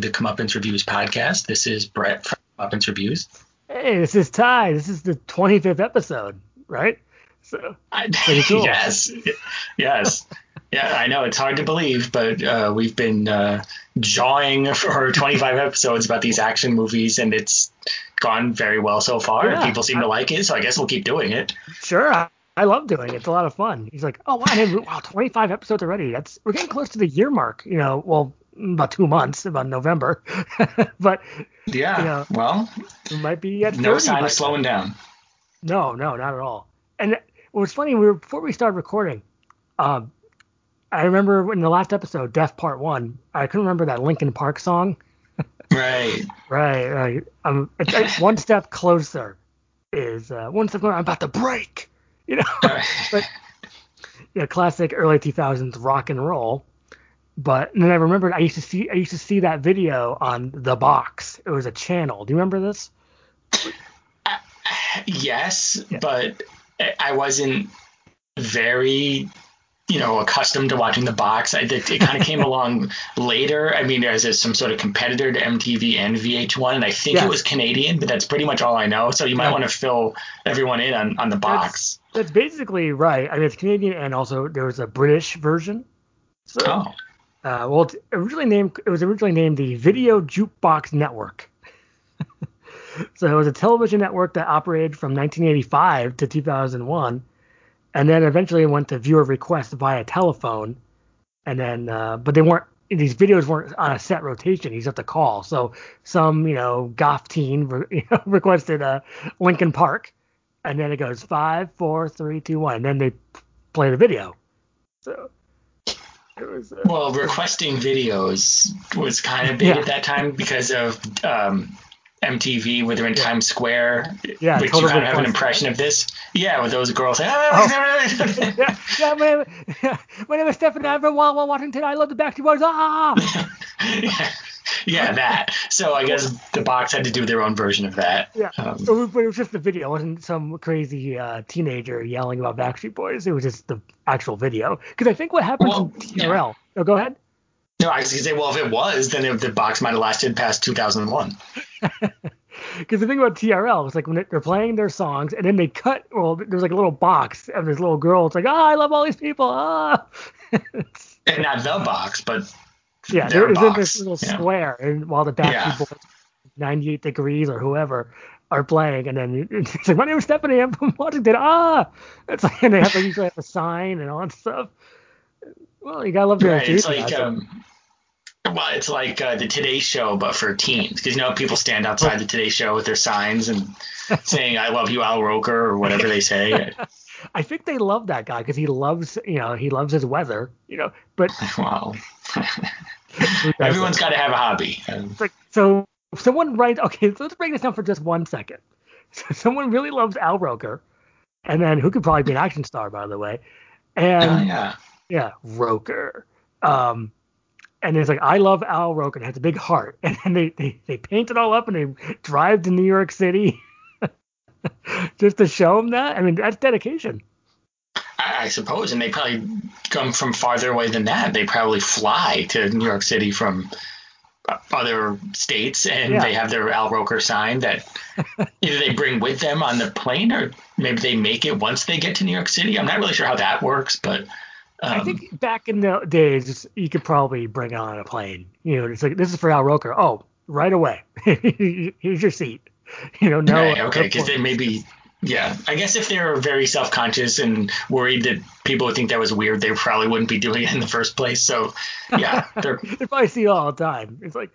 to the Comeuppance Reviews podcast. This is Brett from Comeuppance Reviews. Hey, this is Ty. This is the 25th episode, right? So, I, cool. yes, yes, yeah. I know it's hard to believe, but uh, we've been uh, jawing for 25 episodes about these action movies, and it's gone very well so far. Yeah, people seem I, to like it, so I guess we'll keep doing it. Sure, I, I love doing it. It's a lot of fun. He's like, oh wow, wow, 25 episodes already. That's we're getting close to the year mark. You know, well, about two months, about November. but yeah, you know, well, it might be at no sign of slowing down. No, no, not at all. And what was funny, we were before we started recording. Um, I remember in the last episode, Death Part One. I couldn't remember that Linkin Park song. right. Right. Right. Um, it's, it's one step closer. Is uh, one step closer. I'm about to break. You know. but yeah, classic early 2000s rock and roll. But then I remembered I used to see I used to see that video on the box. It was a channel. Do you remember this? Uh, yes, yeah. but I wasn't very you know accustomed to watching the box. I, it, it kind of came along later. I mean, a, some sort of competitor to MTV and VH1, and I think yes. it was Canadian, but that's pretty much all I know. So you might yeah. want to fill everyone in on, on the box. That's, that's, basically right. I mean, it's Canadian, and also there was a British version. So, oh. Uh, well, it's originally named it was originally named the Video Jukebox Network. so it was a television network that operated from 1985 to 2001, and then eventually went to viewer request via telephone. And then, uh, but they weren't these videos weren't on a set rotation. He's at the call. So some you know goth teen re- requested a uh, Linkin Park, and then it goes five, four, three, two, one, and then they play the video. So was, uh, well, requesting videos was kind of big yeah. at that time because of um, MTV, where they're in yeah. Times Square, yeah, which totally you kind of have an impression of this. Yeah, with those girls saying, oh. yeah, yeah, my, my name is Stephanie Ivan Washington. I love the Backstreet Boys. Ah! yeah yeah, that. So I guess the box had to do their own version of that. Yeah, um, but it was just the video. It wasn't some crazy uh, teenager yelling about Backstreet Boys. It was just the actual video. Because I think what happened well, in TRL. Yeah. Oh, go ahead. No, I was gonna say, well, if it was, then it, the box might have lasted past 2001. Because the thing about TRL is like when they're playing their songs and then they cut. Well, there's like a little box of this little girl. It's like, ah, oh, I love all these people. Ah. and not the box, but yeah, there is in this little yeah. square, and while the Backstreet yeah. Boys, 98 Degrees or whoever are playing, and then it's like, my name is Stephanie, I'm from Washington. Ah, it's like, and they have to usually have a sign and all that stuff. Well, you gotta love the right, It's like, um, well, it's like uh, the Today Show, but for teens, because you know people stand outside the Today Show with their signs and saying "I love you, Al Roker" or whatever they say. I think they love that guy because he loves, you know, he loves his weather, you know. But wow, Everyone's got to have a hobby. Like, so someone writes, okay, so let's break this down for just one second. So someone really loves Al Roker, and then who could probably be an action star, by the way. And oh, yeah, yeah, Roker. Um, and it's like I love Al Roker. It has a big heart, and then they, they they paint it all up and they drive to New York City just to show him that. I mean, that's dedication. I suppose, and they probably come from farther away than that. They probably fly to New York City from other states, and yeah. they have their Al Roker sign that either they bring with them on the plane, or maybe they make it once they get to New York City. I'm not really sure how that works, but um, I think back in the days, you could probably bring it on a plane. You know, it's like this is for Al Roker. Oh, right away. Here's your seat. You know, no. Right, okay, because they maybe yeah, I guess if they were very self conscious and worried that people would think that was weird, they probably wouldn't be doing it in the first place. So, yeah, they're they probably see it all the time. It's like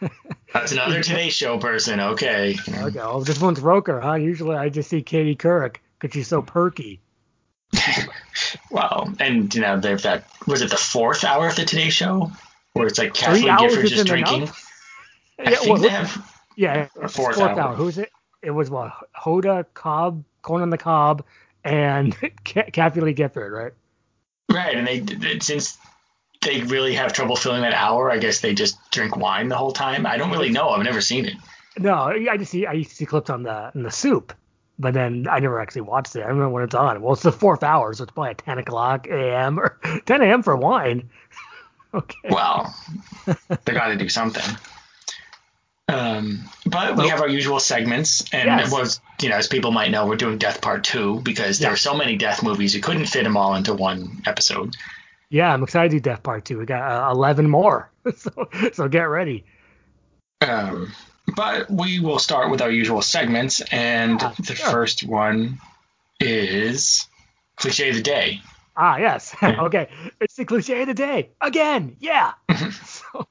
that's another Today Show person. Okay. Okay. Well, this one's Roker, huh? Usually I just see Katie Couric because she's so perky. well, and you know they've that was it the fourth hour of the Today Show where it's like Kathie Lee Gifford just drinking. I yeah, think well, they have. Yeah, fourth, fourth hour. hour. Who's it? It was what Hoda Cobb, Corn on the Cob, and Kathie Lee Gifford, right? Right, and they since they really have trouble filling that hour, I guess they just drink wine the whole time. I don't really know. I've never seen it. No, I just see I used to see clips on the in the soup, but then I never actually watched it. I remember when it's on. Well, it's the fourth hour, so it's probably at 10 o'clock a.m. or 10 a.m. for wine. okay. Well, they got to do something. Um, but we have our usual segments, and yes. it was, you know, as people might know, we're doing Death Part Two because there are so many Death movies, you couldn't fit them all into one episode. Yeah, I'm excited to do Death Part Two. We got uh, 11 more, so so get ready. Um, but we will start with our usual segments, and yeah, the sure. first one is cliche of the day. Ah, yes. okay, it's the cliche of the day again. Yeah. so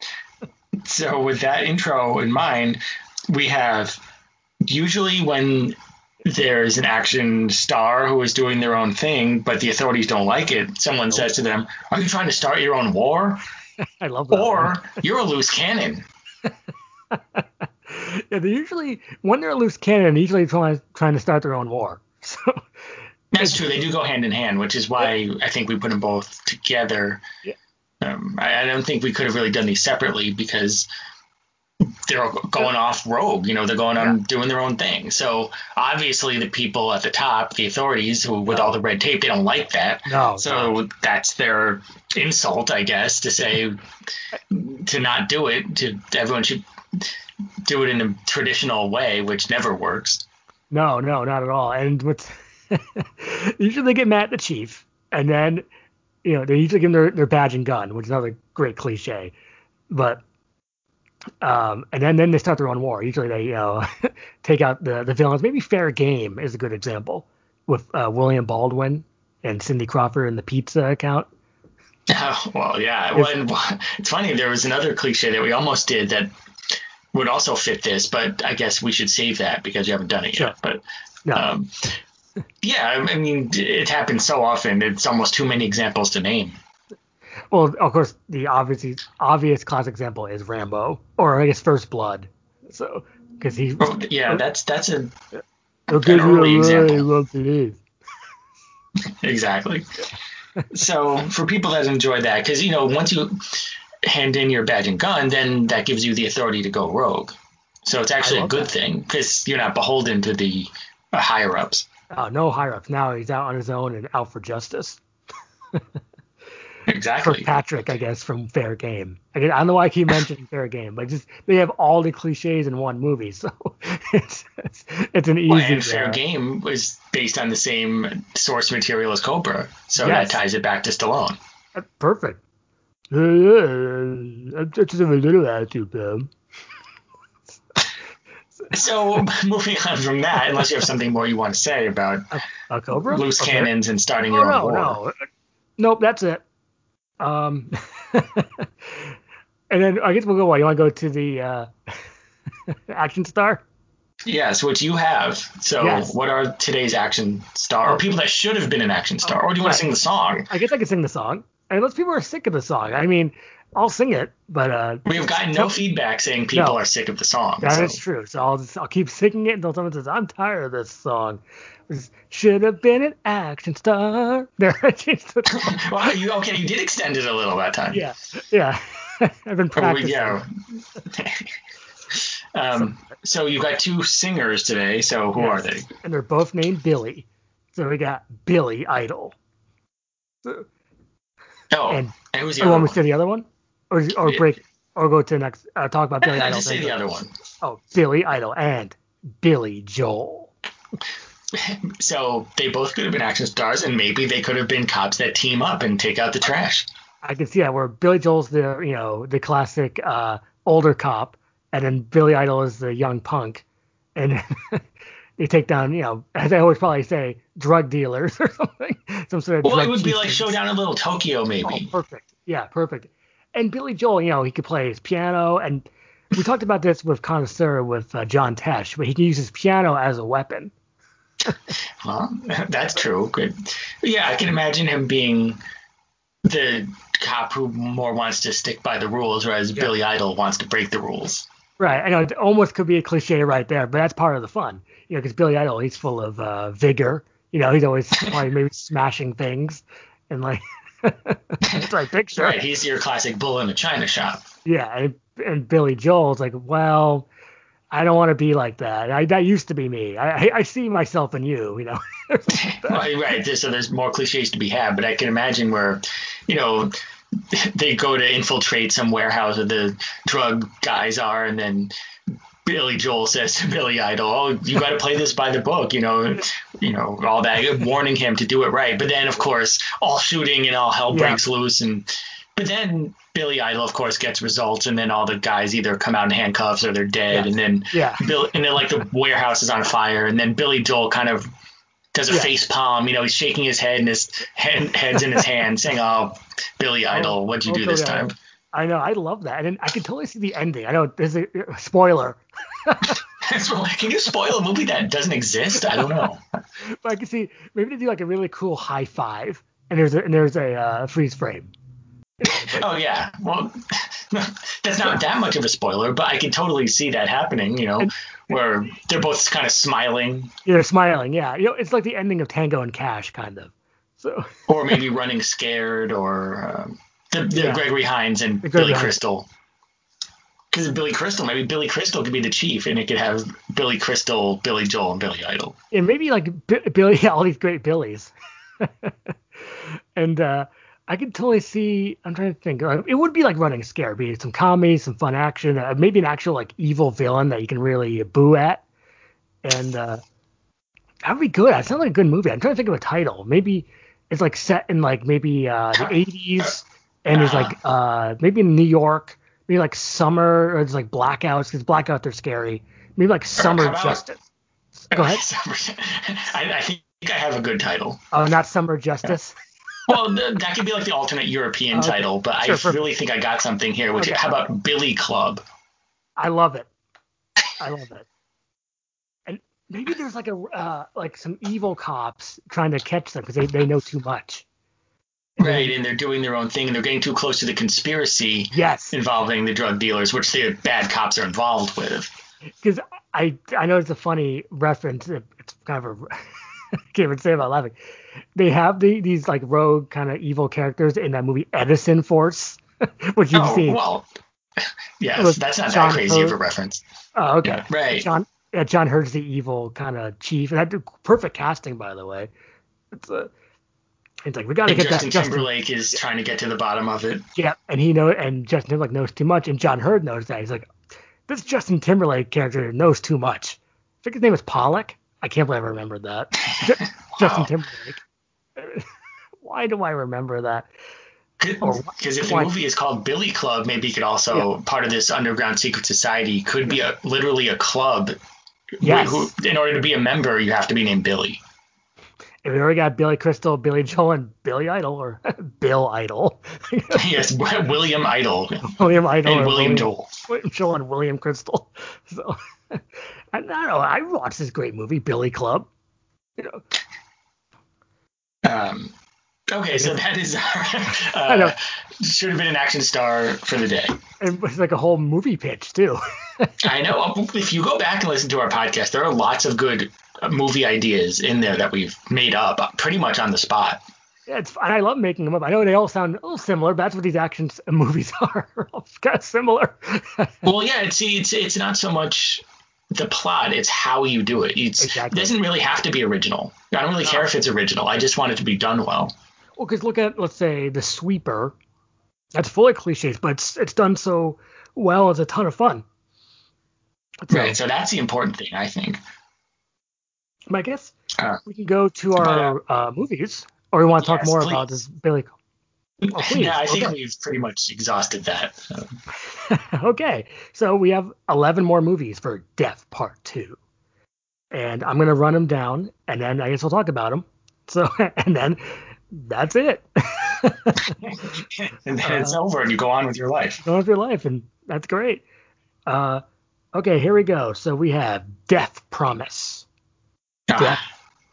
so with that intro in mind, we have usually when there's an action star who is doing their own thing, but the authorities don't like it, someone nope. says to them, Are you trying to start your own war? I love that. Or you're a loose cannon. yeah, they usually, when they're a loose cannon, usually trying, trying to start their own war. So That's true. They do go hand in hand, which is why yeah. I think we put them both together. Yeah. Um, I, I, don't think we could have really done these separately because they're going off rogue. You know, they're going on yeah. doing their own thing. So obviously, the people at the top, the authorities, who with no. all the red tape, they don't like that. No. So no. that's their insult, I guess, to say to not do it. To everyone should do it in a traditional way, which never works. No, no, not at all. And what's usually they get mad at the chief, and then you know, they usually give them their, their badge and gun, which is another great cliche. But um, and then then they start their own war. Usually they you know take out the the villains. Maybe Fair Game is a good example with uh, William Baldwin and Cindy Crawford in the pizza account. Oh, well, yeah. Well, it's funny. There was another cliche that we almost did that would also fit this, but I guess we should save that because you haven't done it sure. yet. But no. um, yeah, I mean, it happens so often. It's almost too many examples to name. Well, of course, the obvious obvious classic example is Rambo, or I guess First Blood. So, because he. Oh, yeah, that's that's a. Okay, an early example. exactly. so for people that enjoy that, because you know, once you hand in your badge and gun, then that gives you the authority to go rogue. So it's actually a good that. thing because you're not beholden to the higher ups. No higher ups. Now he's out on his own and out for justice. exactly. Patrick, I guess, from Fair Game. I, I don't know why I keep mentioning Fair Game, but just they have all the cliches in one movie, so it's it's, it's an easy. Well, and Fair Game was based on the same source material as Cobra, so yes. that ties it back to Stallone. Uh, perfect. Uh, just have a little attitude, man. So moving on from that, unless you have something more you want to say about a, Cobra, loose okay. cannons and starting oh, your own no, war. No, nope, that's it. Um, and then I guess we'll go. What you want to go to the uh, action star? Yes, which you have. So, yes. what are today's action star, or people that should have been an action star, or do you want to sing the song? I guess I could sing the song. And unless people are sick of the song, I mean, I'll sing it, but uh, we have gotten no feedback saying people no, are sick of the song. That so. is true. So I'll just I'll keep singing it until someone says I'm tired of this song. Should have been an action star. There, I changed the well, you okay? You did extend it a little that time. Yeah, yeah. I've been practicing. Oh, yeah. um, so you've got two singers today. So who yes. are they? And they're both named Billy. So we got Billy Idol. So, oh, and, and who's the oh, other one? the other one? Or or break or go to the next uh, talk about Billy Idol. Just say the other one. Oh, Billy Idol and Billy Joel. so they both could have been action stars, and maybe they could have been cops that team up and take out the trash. I can see that where Billy Joel's the you know the classic uh, older cop, and then Billy Idol is the young punk, and they take down you know as I always probably say drug dealers or something, some sort of. Well, it would be like Showdown in Little Tokyo, maybe. Oh, perfect. Yeah, perfect and Billy Joel, you know, he could play his piano, and we talked about this with Connoisseur with uh, John Tesh, but he can use his piano as a weapon. well, that's true. Good. Yeah, I can imagine him being the cop who more wants to stick by the rules, whereas yeah. Billy Idol wants to break the rules. Right. I know it almost could be a cliche right there, but that's part of the fun. You know, because Billy Idol, he's full of uh, vigor. You know, he's always probably maybe smashing things and like That's my picture. Right, he's your classic bull in a china shop. Yeah, and, and Billy Joel's like, well, I don't want to be like that. I, that used to be me. I, I, I see myself in you, you know. right, right. So there's more cliches to be had, but I can imagine where, you know, they go to infiltrate some warehouse where the drug guys are, and then Billy Joel says to Billy Idol, "Oh, you got to play this by the book," you know, you know, all that, warning him to do it right. But then, of course, all shooting and all hell breaks yeah. loose, and but then Billy Idol, of course, gets results, and then all the guys either come out in handcuffs or they're dead, and then yeah, Bill, and then like the warehouse is on fire, and then Billy Joel kind of does a yeah. face palm, you know, he's shaking his head and his head, head's in his hand, saying, "Oh, Billy Idol, oh, what'd you do this time?" I know, I love that, and I can totally see the ending. I know there's a, spoiler. can you spoil a movie that doesn't exist? I don't know. but I can see maybe they do like a really cool high five, and there's a and there's a uh, freeze frame. oh yeah, well, that's not that much of a spoiler, but I can totally see that happening. You know, and, where they're both kind of smiling. Yeah, they're smiling. Yeah, you know, it's like the ending of Tango and Cash, kind of. So. or maybe running scared, or. Um, the, the yeah. Gregory Hines and Billy Hines. Crystal. Because Billy Crystal, maybe Billy Crystal could be the chief, and it could have Billy Crystal, Billy Joel, and Billy Idol. And maybe like B- Billy, all these great Billies. and uh, I could totally see. I'm trying to think. Uh, it would be like running scare, be some comedy, some fun action, uh, maybe an actual like evil villain that you can really boo at, and uh, that would be good. That sounds like a good movie. I'm trying to think of a title. Maybe it's like set in like maybe uh, the 80s and it's like uh maybe in New York, maybe like summer or it's like blackouts because blackouts are scary. Maybe like summer about, justice. Go ahead. I, I, think I have a good title. Oh, not summer justice. well, that could be like the alternate European okay. title, but sure, I perfect. really think I got something here. Which okay. how about Billy Club? I love it. I love it. And maybe there's like a uh, like some evil cops trying to catch them because they, they know too much. Right, and they're doing their own thing, and they're getting too close to the conspiracy yes. involving the drug dealers, which the bad cops are involved with. Because I I know it's a funny reference. It's kind of a I can't even say about laughing. They have the, these like rogue kind of evil characters in that movie Edison Force, which you've oh, seen. Well, yes, that's not John that crazy Hurt. of a reference. Oh, okay. Yeah, right. John yeah, John Hurt's the evil kind of chief, and that perfect casting by the way. It's a it's like we got to get Justin that. Timberlake Justin. is trying to get to the bottom of it. Yeah, and he know and Justin Timberlake knows too much, and John Hurt knows that. He's like, this Justin Timberlake character knows too much. I think his name was Pollack. I can't believe I remembered that. Justin Timberlake. Why do I remember that? Because if the movie is called Billy Club, maybe it could also yeah. part of this underground secret society could be a literally a club. Yes. Who, in order to be a member, you have to be named Billy. And we already got Billy Crystal, Billy Joel, and Billy Idol, or Bill Idol. yes, William Idol. William Idol. And William, William Joel. William Joel and William Crystal. So, I, I don't know. I watched this great movie, Billy Club. You know. Um, okay, so that is our, uh, should have been an action star for the day. And it's like a whole movie pitch too. I know. If you go back and listen to our podcast, there are lots of good uh, movie ideas in there that we've made up uh, pretty much on the spot. Yeah, it's and I love making them up. I know they all sound a little similar, but that's what these action uh, movies are. it's kind of similar. well, yeah, it's it's it's not so much the plot; it's how you do it. Exactly. It doesn't really have to be original. I don't really care if it's original. I just want it to be done well. Well, because look at let's say the sweeper. That's full of cliches, but it's it's done so well. It's a ton of fun. So, right. So that's the important thing, I think. I guess uh, we can go to our uh, uh, movies, or we want to talk more please. about this Billy. Oh, yeah, I think okay. we've pretty much exhausted that. So. okay, so we have 11 more movies for Death Part 2. And I'm going to run them down, and then I guess we'll talk about them. So, and then that's it. and then it's uh, over, and you go on with your life. Go on with your life, and that's great. Uh, okay, here we go. So we have Death Promise. Yeah.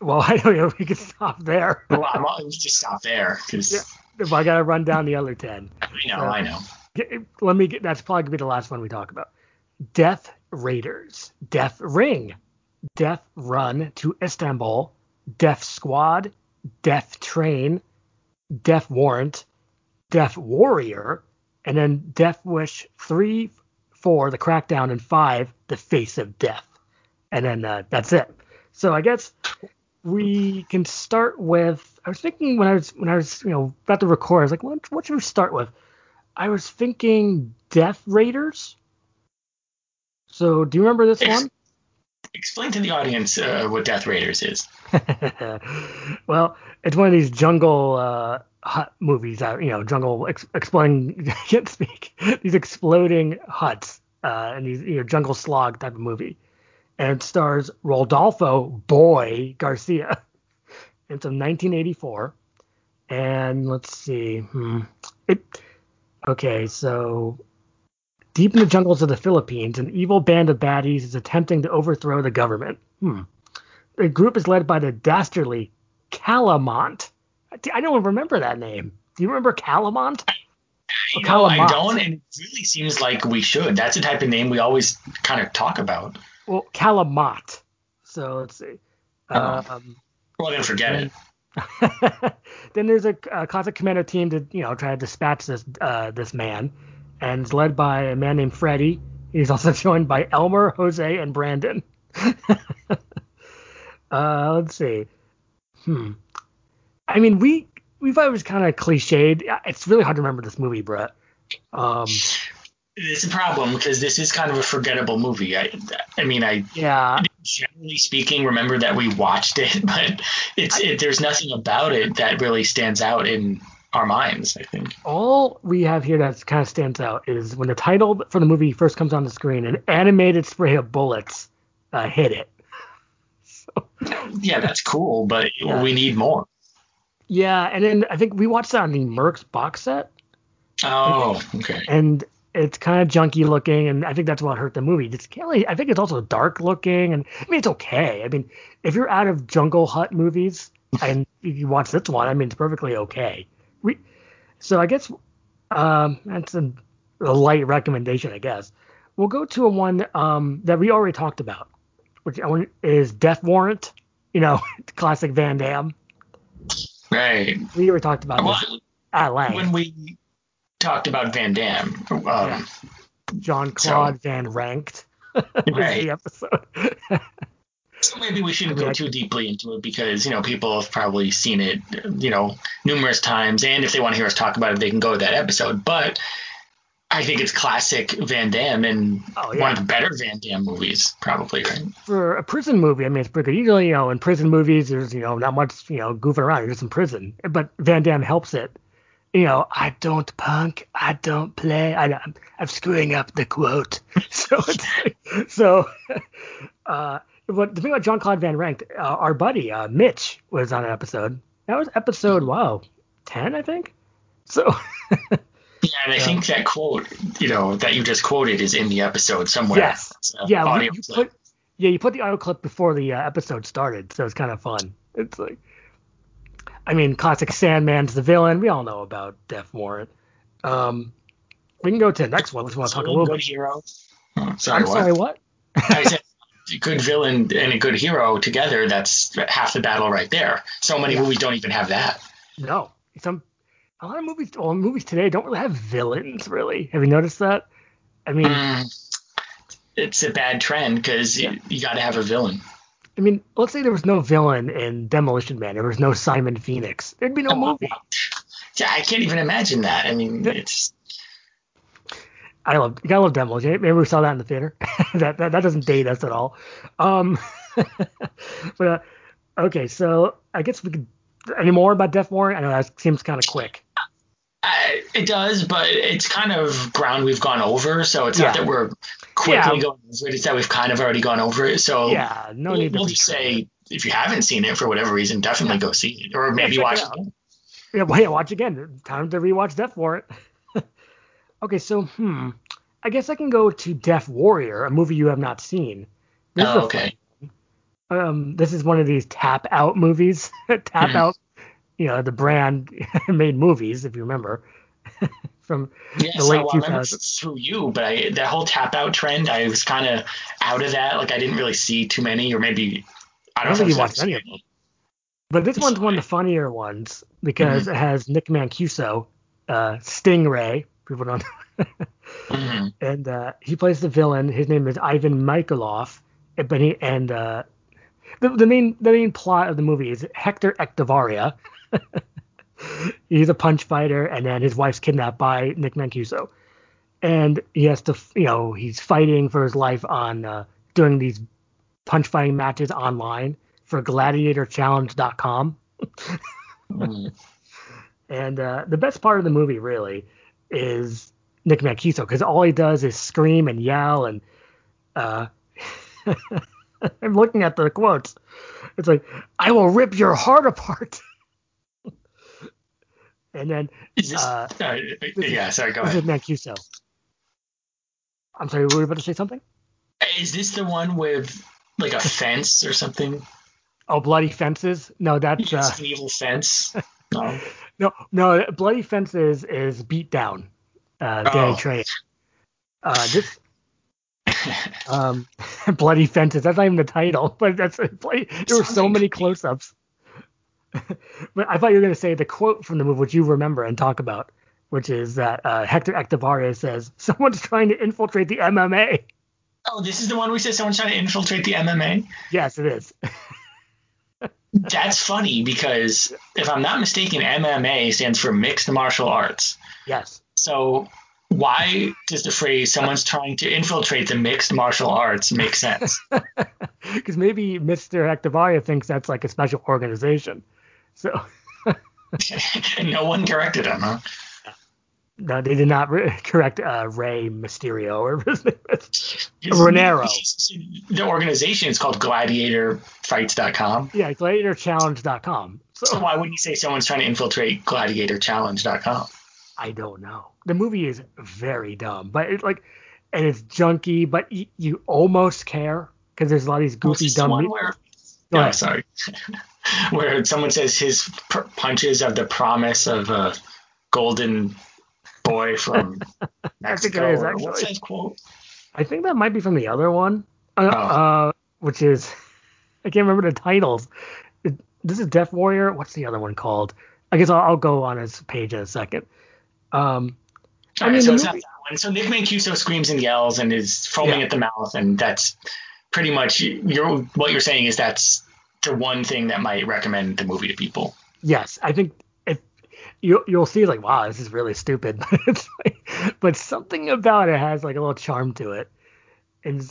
Well, I don't know if we can stop there. well, I'm, we just stop there because yeah, I got to run down the other ten. I know, I know. Let me get. That's probably gonna be the last one we talk about. Death Raiders, Death Ring, Death Run to Istanbul, Death Squad, Death Train, Death Warrant, Death Warrior, and then Death Wish three, four, the Crackdown, and five, the Face of Death, and then uh, that's it. So I guess we can start with. I was thinking when I was when I was you know about to record, I was like, what what should we start with? I was thinking Death Raiders. So do you remember this one? Explain to the audience uh, what Death Raiders is. well, it's one of these jungle uh, hut movies. Uh, you know, jungle ex- exploding. I can't speak. These exploding huts uh, and these you know jungle slog type of movie and it stars Rodolfo Boy Garcia. It's from 1984, and let's see, hmm, it. Okay, so deep in the jungles of the Philippines, an evil band of baddies is attempting to overthrow the government. Hmm. The group is led by the dastardly Calamont. I don't remember that name. Do you remember Calamont? You know, I don't, and it really seems like we should. That's the type of name we always kind of talk about. Well, Calamot. So let's see. Oh. Um, well, then forget it. then there's a, a Cossack commando team to you know try to dispatch this uh, this man, and it's led by a man named Freddy. He's also joined by Elmer, Jose, and Brandon. uh, let's see. Hmm. I mean, we we thought it was kind of cliched. It's really hard to remember this movie, Brett. Um, it's a problem because this is kind of a forgettable movie. I, I mean, I yeah. Generally speaking, remember that we watched it, but it's it, there's nothing about it that really stands out in our minds. I think all we have here that kind of stands out is when the title for the movie first comes on the screen, an animated spray of bullets uh, hit it. So, yeah, that's cool, but yeah. we need more. Yeah, and then I think we watched that on the Mercs box set. Oh, okay. And it's kind of junky looking, and I think that's what hurt the movie. It's really, I think it's also dark looking, and I mean it's okay. I mean, if you're out of Jungle Hut movies and you watch this one, I mean it's perfectly okay. We, so I guess um, that's a, a, light recommendation, I guess. We'll go to a one um, that we already talked about, which is Death Warrant. You know, classic Van Damme. Right. We already talked about well, this at length. When we talked about Van Damme. Um, yeah. Jean-Claude so, Van Ranked. right. the episode. so maybe we shouldn't go too deeply into it because you know people have probably seen it you know numerous times, and if they want to hear us talk about it, they can go to that episode. But I think it's classic Van Damme and oh, yeah. one of the better Van Damme movies, probably, right? For a prison movie, I mean, it's pretty good. Usually, you know, in prison movies, there's, you know, not much, you know, goofing around. You're just in prison. But Van Damme helps it you know, I don't punk, I don't play, I, am I'm screwing up the quote. so, so, uh, what the thing about Jean-Claude Van Rank, uh, our buddy uh, Mitch was on an episode. That was episode wow, ten, I think. So. yeah, and I think that quote, you know, that you just quoted is in the episode somewhere. Yes. Yeah. You, you put, yeah, you put the audio clip before the uh, episode started, so it's kind of fun. It's like I mean, classic Sandman's the villain. We all know about Death Warrant. Um, we can go to the next one. Let's want to talk a little bit. hero. Oh, sorry, I'm what? sorry, what? I said good villain and a good hero together. That's half the battle right there. So many yeah. movies don't even have that. No, some a lot of movies. Well, movies today don't really have villains. Really, have you noticed that? I mean, mm, it's a bad trend because yeah. you, you got to have a villain. I mean, let's say there was no villain in Demolition Man. There was no Simon Phoenix. There'd be no movie. Yeah, I can't even imagine that. I mean, it's. I love you gotta love Demolition. Maybe we saw that in the theater. that, that that doesn't date us at all. Um, but uh, okay, so I guess we could. Any more about Death Warrant? I know that seems kind of quick. Uh, it does, but it's kind of ground we've gone over. So it's yeah. not that we're quickly yeah. going over it. It's that we've kind of already gone over it. So yeah, no we'll, need we'll just say if you haven't seen it for whatever reason, definitely yeah. go see it, or maybe watch it. Again. Yeah, well, yeah, watch again. Time to rewatch Death Warrant. Okay, so hmm, I guess I can go to Death Warrior, a movie you have not seen. This oh, okay. Um, this is one of these tap out movies. tap mm-hmm. out, you know, the brand made movies, if you remember. from yeah, the late so, 2000s. Through you, but I, that whole tap out trend, I was kind of out of that. Like I didn't really see too many, or maybe I don't, I don't think you watched any of them. But this one's one of the funnier ones because mm-hmm. it has Nick Mancuso, uh, Stingray. People don't. mm-hmm. And uh, he plays the villain. His name is Ivan Michailov. But he and uh, the, the main the main plot of the movie is Hector Echevarria. he's a punch fighter, and then his wife's kidnapped by Nick Mancuso, and he has to, you know, he's fighting for his life on uh, doing these punch fighting matches online for GladiatorChallenge.com. mm. And uh, the best part of the movie really is Nick Mancuso because all he does is scream and yell and uh, I'm looking at the quotes. It's like, I will rip your heart apart. and then, is this, uh, uh, yeah, sorry, go ahead. Mancuso. I'm sorry, were you about to say something? Is this the one with like a fence or something? Oh, bloody fences? No, that's uh, an evil fence. No, no, no. Bloody fences is beat down. Uh, Danny oh. Trejo. Uh, this um, bloody fences. That's not even the title, but that's bloody, there were so many close-ups. but I thought you were going to say the quote from the movie, which you remember and talk about, which is that uh, Hector Echevarria says, "Someone's trying to infiltrate the MMA." Oh, this is the one we said someone's trying to infiltrate the MMA. Yes, it is. That's funny because if I'm not mistaken, MMA stands for mixed martial arts. Yes. So why does the phrase "someone's trying to infiltrate the mixed martial arts" make sense? Because maybe Mr. Echevarria thinks that's like a special organization. So. no one corrected him, huh? No, they did not re- correct uh, Rey Mysterio or Renero. The organization is called GladiatorFights.com. Yeah, GladiatorChallenge.com. So, so why wouldn't you say someone's trying to infiltrate GladiatorChallenge.com? I don't know. The movie is very dumb, but it's like, and it's junky, but y- you almost care because there's a lot of these goofy dumb. One where, yeah, sorry. where someone says his pr- punches have the promise of a golden boy from Mexico. I think it is actually. What's his quote? I think that might be from the other one, uh, oh. uh, which is I can't remember the titles. It, this is Death Warrior. What's the other one called? I guess I'll, I'll go on his page in a second. Um, I mean, so it's not that one. So Nick Mancuso screams and yells and is foaming yeah. at the mouth, and that's pretty much you're what you're saying is that's the one thing that might recommend the movie to people. Yes, I think you you'll see like wow this is really stupid, but it's like, but something about it has like a little charm to it, and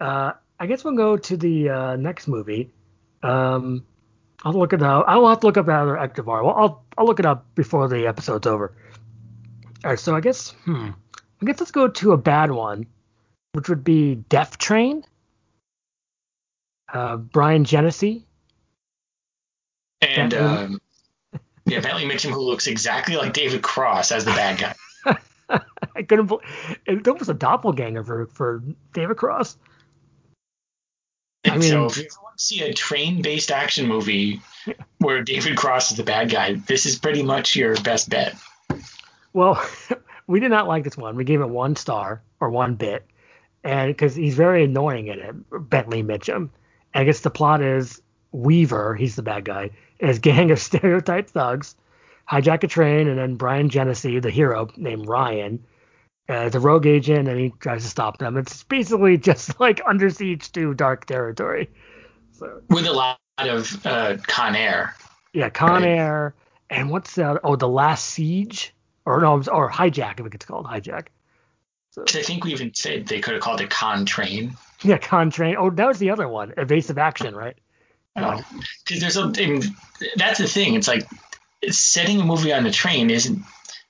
uh, I guess we'll go to the uh, next movie. Um, I'll look it up. I'll have to look up another Ectovar. Well, I'll I'll look it up before the episode's over. All right, so I guess hmm, I guess let's go to a bad one, which would be Death Train. Uh, Bryan Genesse. And um, yeah, Bentley Mitchum, who looks exactly like David Cross as the bad guy. I couldn't believe it. Was a doppelganger for, for David Cross. And I mean, so if you want to see a train-based action movie where David Cross is the bad guy, this is pretty much your best bet. Well, we did not like this one. We gave it one star or one bit, and because he's very annoying in it, Bentley Mitchum. And I guess the plot is Weaver, he's the bad guy, his gang of stereotype thugs hijack a train, and then Bryan Genesse, the hero named Ryan, uh, is a rogue agent, and he tries to stop them. It's basically just like Under Siege 2 Dark Territory. So, With a lot of uh, Con Air. Yeah, Con right? Air. And what's that? oh the Last Siege? or no, or hijack if it gets called hijack. So, I think we even said they could have called it con train. Yeah, con train. Oh, that was the other one, evasive action, right? Oh, because there's a. I mean, that's the thing. It's like setting a movie on the train isn't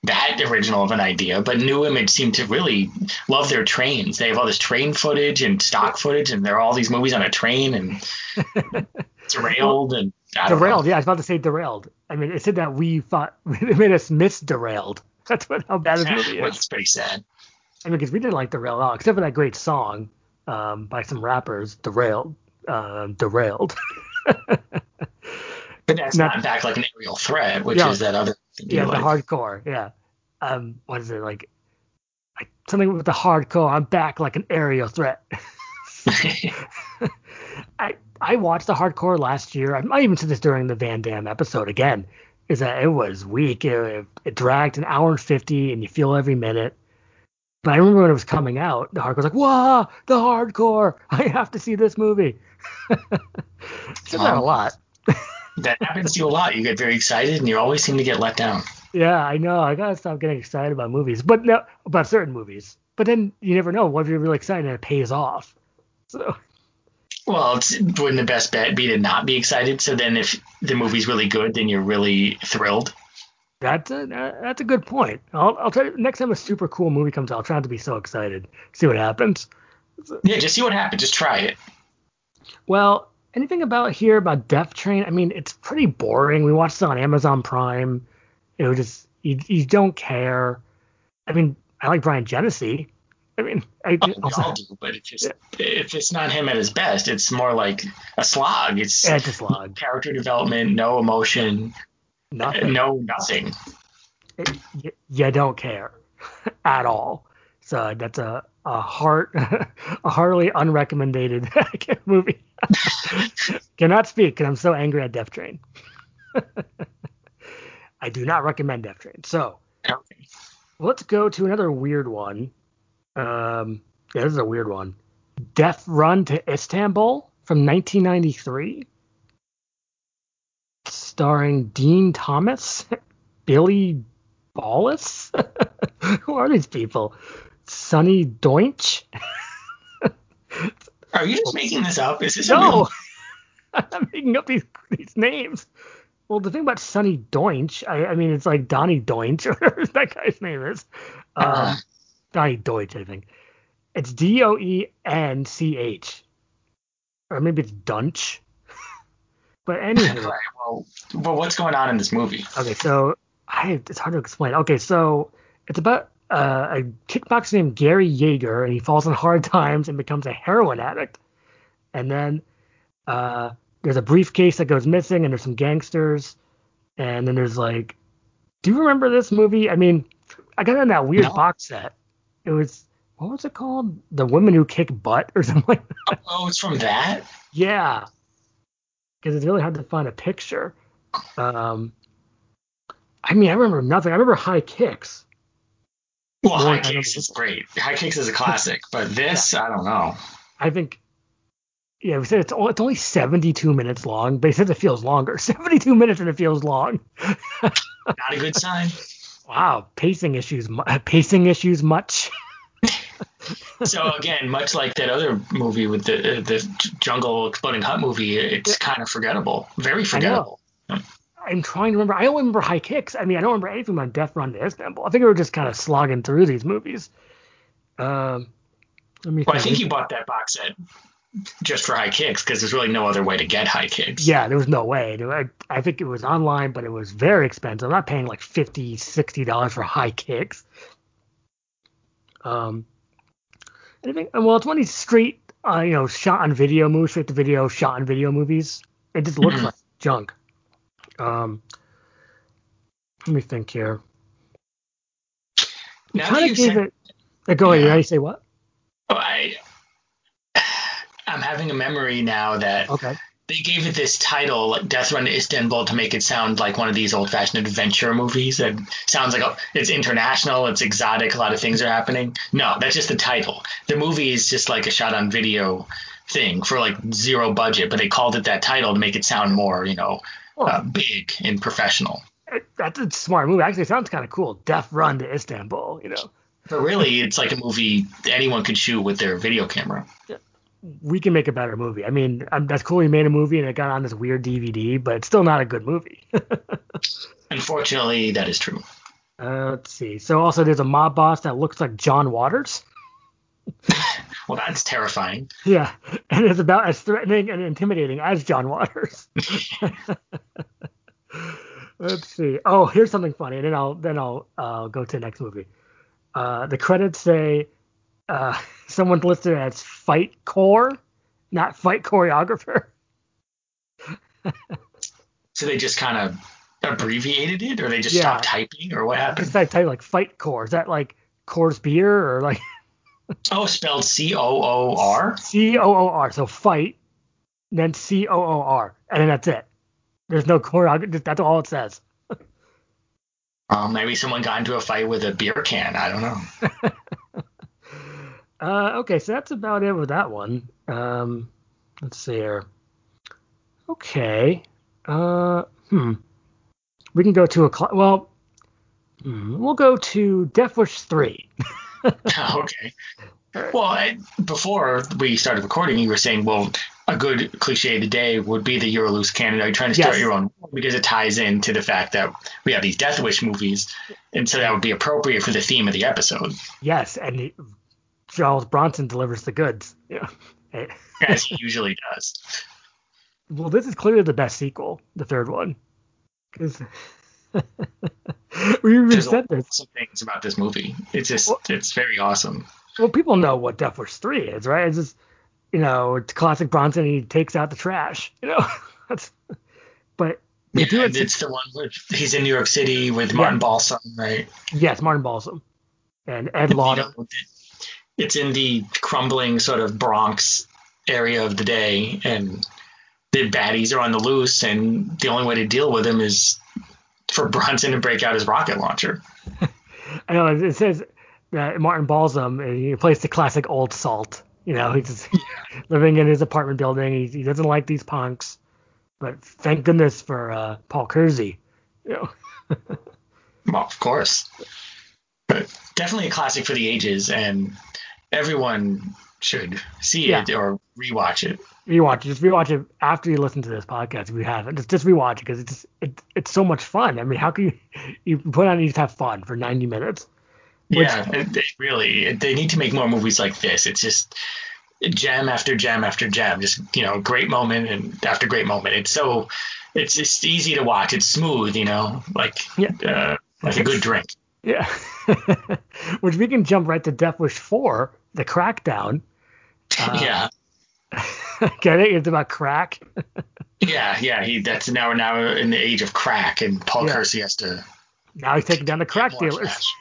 that original of an idea, but Nu Image seem to really love their trains. They have all this train footage and stock footage, and there are all these movies on a train and derailed and derailed. Know. Yeah, I was about to say derailed. I mean, it said that we thought it made us miss derailed. That's what how bad this movie is. It's pretty sad. I mean, because we didn't like derailed at all, except for that great song um, by some rappers, derailed, uh, derailed. but that's not, not back like an aerial threat, which yeah, is that other. yeah, the like. Hard Corps. Yeah. Um, what is it like? like? Something with the Hard Corps. I'm back like an aerial threat. I I watched the Hard Corps last year. I might even said this during the Van Damme episode again. Is that it was weak. It, it dragged an hour and fifty, and you feel every minute. But I remember when it was coming out, the Hard Corps was like, "Wow, the Hard Corps! I have to see this movie." Said that a um, lot. that happens to you a lot. You get very excited and you always seem to get let down. Yeah, I know. I gotta stop getting excited about movies, but no, about certain movies. But then you never know. What if you're really excited and it pays off? So. Well, wouldn't the best bet be to not be excited? So then, if the movie's really good, then you're really thrilled. That's a uh, that's a good point. I'll I'll try next time a super cool movie comes out. I'll try not to be so excited. See what happens. Yeah, just see what happens. Just try it. Well, anything about here about Death Train? I mean, it's pretty boring. We watched it on Amazon Prime. It was just you, you don't care. I mean, I like Bryan Genesse. I mean, I oh, also, all do, but it's just yeah. if it's not him at his best, it's more like a slog. It's, yeah, it's a slog. Character development, no emotion, nothing. no nothing. It, you, you don't care at all. So that's a a heart a heartily unrecommended movie. Cannot speak because I'm so angry at Death Train. I do not recommend Death Train. So okay. let's go to another weird one. Um, yeah, this is a weird one. Death Run to Istanbul from 1993, starring Dean Thomas, Billy Ballas. Who are these people? Sonny Doinch. Are you just making this up? Is this no? I'm making up these these names. Well, the thing about Sonny Doinch, I, I mean, it's like Donnie Doinch, or that guy's name is. Um, uh, Donnie Deutsch, I think. It's D O E N C H, or maybe it's Dunch. but anyway. right, well, well, what's going on in this movie? Okay, so I, it's hard to explain. Okay, so it's about uh, a kickboxer named Gary Yeager, and he falls on hard times and becomes a heroin addict. And then uh, there's a briefcase that goes missing, and there's some gangsters. And then there's like, do you remember this movie? I mean, I got in that weird no. box set. It was what was it called? The Women Who Kick Butt or something like that. Oh, it's from that? Yeah. Because it's really hard to find a picture. Um, I mean, I remember nothing. I remember High Kicks. Well, High Kicks is great. High Kicks is a classic, but this, yeah. I don't know. I think, yeah, we said it's, it's only 72 minutes long, but he says it feels longer. 72 minutes and it feels long. Not a good sign. Wow, pacing issues. Pacing issues much. so again, much like that other movie with the uh, the jungle exploding hut movie, it's kind of forgettable. Very forgettable. I'm trying to remember. I don't remember High Kicks. I mean, I don't remember anything about Death Run to Istanbul. I think we were just kind of slogging through these movies. Um, let me. Well, I think you bought that box set just for High Kicks because there's really no other way to get High Kicks. Yeah, there was no way. I, I think it was online, but it was very expensive. I'm not paying like 50 60 dollars for High Kicks. Um, anything? Well, it's one of these straight, uh, you know, shot on video movies, straight to video, shot on video movies. It just looks mm-hmm. like junk. Um, let me think here. Now that you said, it, uh, go ahead. Yeah. You say what? Oh, I, I'm having a memory now that okay. they gave it this title, like Death Run to Istanbul, to make it sound like one of these old-fashioned adventure movies. That sounds like a, it's international, it's exotic, a lot of things are happening. No, that's just the title. The movie is just like a shot-on-video thing for like zero budget, but they called it that title to make it sound more, you know, uh, big and professional. That's a smart movie. Actually, it sounds kind of cool. Death Run to Istanbul, you know. But really, it's like a movie anyone could shoot with their video camera. We can make a better movie. I mean, um, that's cool. We made a movie and it got on this weird DVD, but it's still not a good movie. Unfortunately, that is true. Uh, let's see. So also, there's a mob boss that looks like John Waters. well, that's terrifying. Yeah, and it's about as threatening and intimidating as John Waters. Let's see. Oh, here's something funny, and then I'll then I'll uh, go to the next movie. Uh, the credits say uh, someone listed as fight core, not fight choreographer. so they just kind of abbreviated it, or they just yeah. stopped typing, or what happened? They type like fight core. Is that like Coors beer or like? Oh, spelled C O O R. C O O R. So fight, then C O O R, and then that's it. There's no choreography. That's all it says. Um, maybe someone got into a fight with a beer can. I don't know. uh, okay, so that's about it with that one. Um, let's see here. Okay. Uh, hmm. We can go to a cl- well. Hmm, we'll go to Death Wish three. okay. Well, I, before we started recording, you were saying, well, a good cliche today would be the Euroloose canon. Are you trying to start yes. your own? Because it ties into the fact that we have these Death Wish movies, and so that would be appropriate for the theme of the episode. Yes, and he, Charles Bronson delivers the goods. Yeah. As he usually does. Well, this is clearly the best sequel, the third one. Because we even There's said this. Some things about this movie. It's just, well, it's very awesome. Well, people know what Death Wish 3 is, right? It's just, you know, it's classic Bronson. He takes out the trash, you know. That's, but yeah, do it it's the one where he's in New York City with Martin yeah. Balsam, right? Yes, Martin Balsam and Ed Lauter. You know, it's in the crumbling sort of Bronx area of the day, and the baddies are on the loose, and the only way to deal with them is for Bronson to break out his rocket launcher. I know it says that Martin Balsam he plays the classic old salt. You know, he's just living in his apartment building. He, he, doesn't like these punks, but thank goodness for uh, Paul Kersey. You know. well, of course, but definitely a classic for the ages, and everyone should see yeah. it or rewatch it. Rewatch it. Just rewatch it after you listen to this podcast if you haven't. Just just rewatch it because it's it, it's so much fun. I mean, how can you you put on and just have fun for 90 minutes? Which, yeah, it, it really. It, they need to make more movies like this. It's just jam after jam after jam. Just you know, great moment and after great moment. It's so it's just easy to watch. It's smooth. You know, like yeah. uh, like a good drink. Yeah. Which we can jump right to Death Wish 4, the crackdown. Uh, yeah. get it? It's about crack. yeah, yeah. He that's now we're now in the age of crack, and Paul yeah. Kersey has to. Now he's taking down the crack dealers.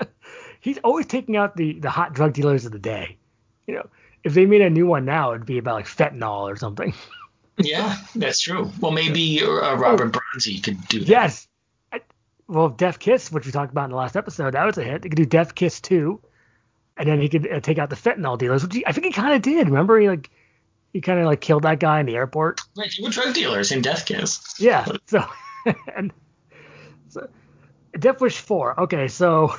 he's always taking out the the hot drug dealers of the day. You know, if they made a new one now, it'd be about like fentanyl or something. yeah, that's true. Well, maybe uh, Robert oh, Bronzi could do that. Yes, well, Death Kiss, which we talked about in the last episode, that was a hit. He could do Death Kiss 2, and then he could uh, take out the fentanyl dealers, which he, I think he kind of did. Remember, he like he kind of like killed that guy in the airport. Right, he were drug dealers in Death Kiss. Yeah. So and so Death Wish 4. Okay, so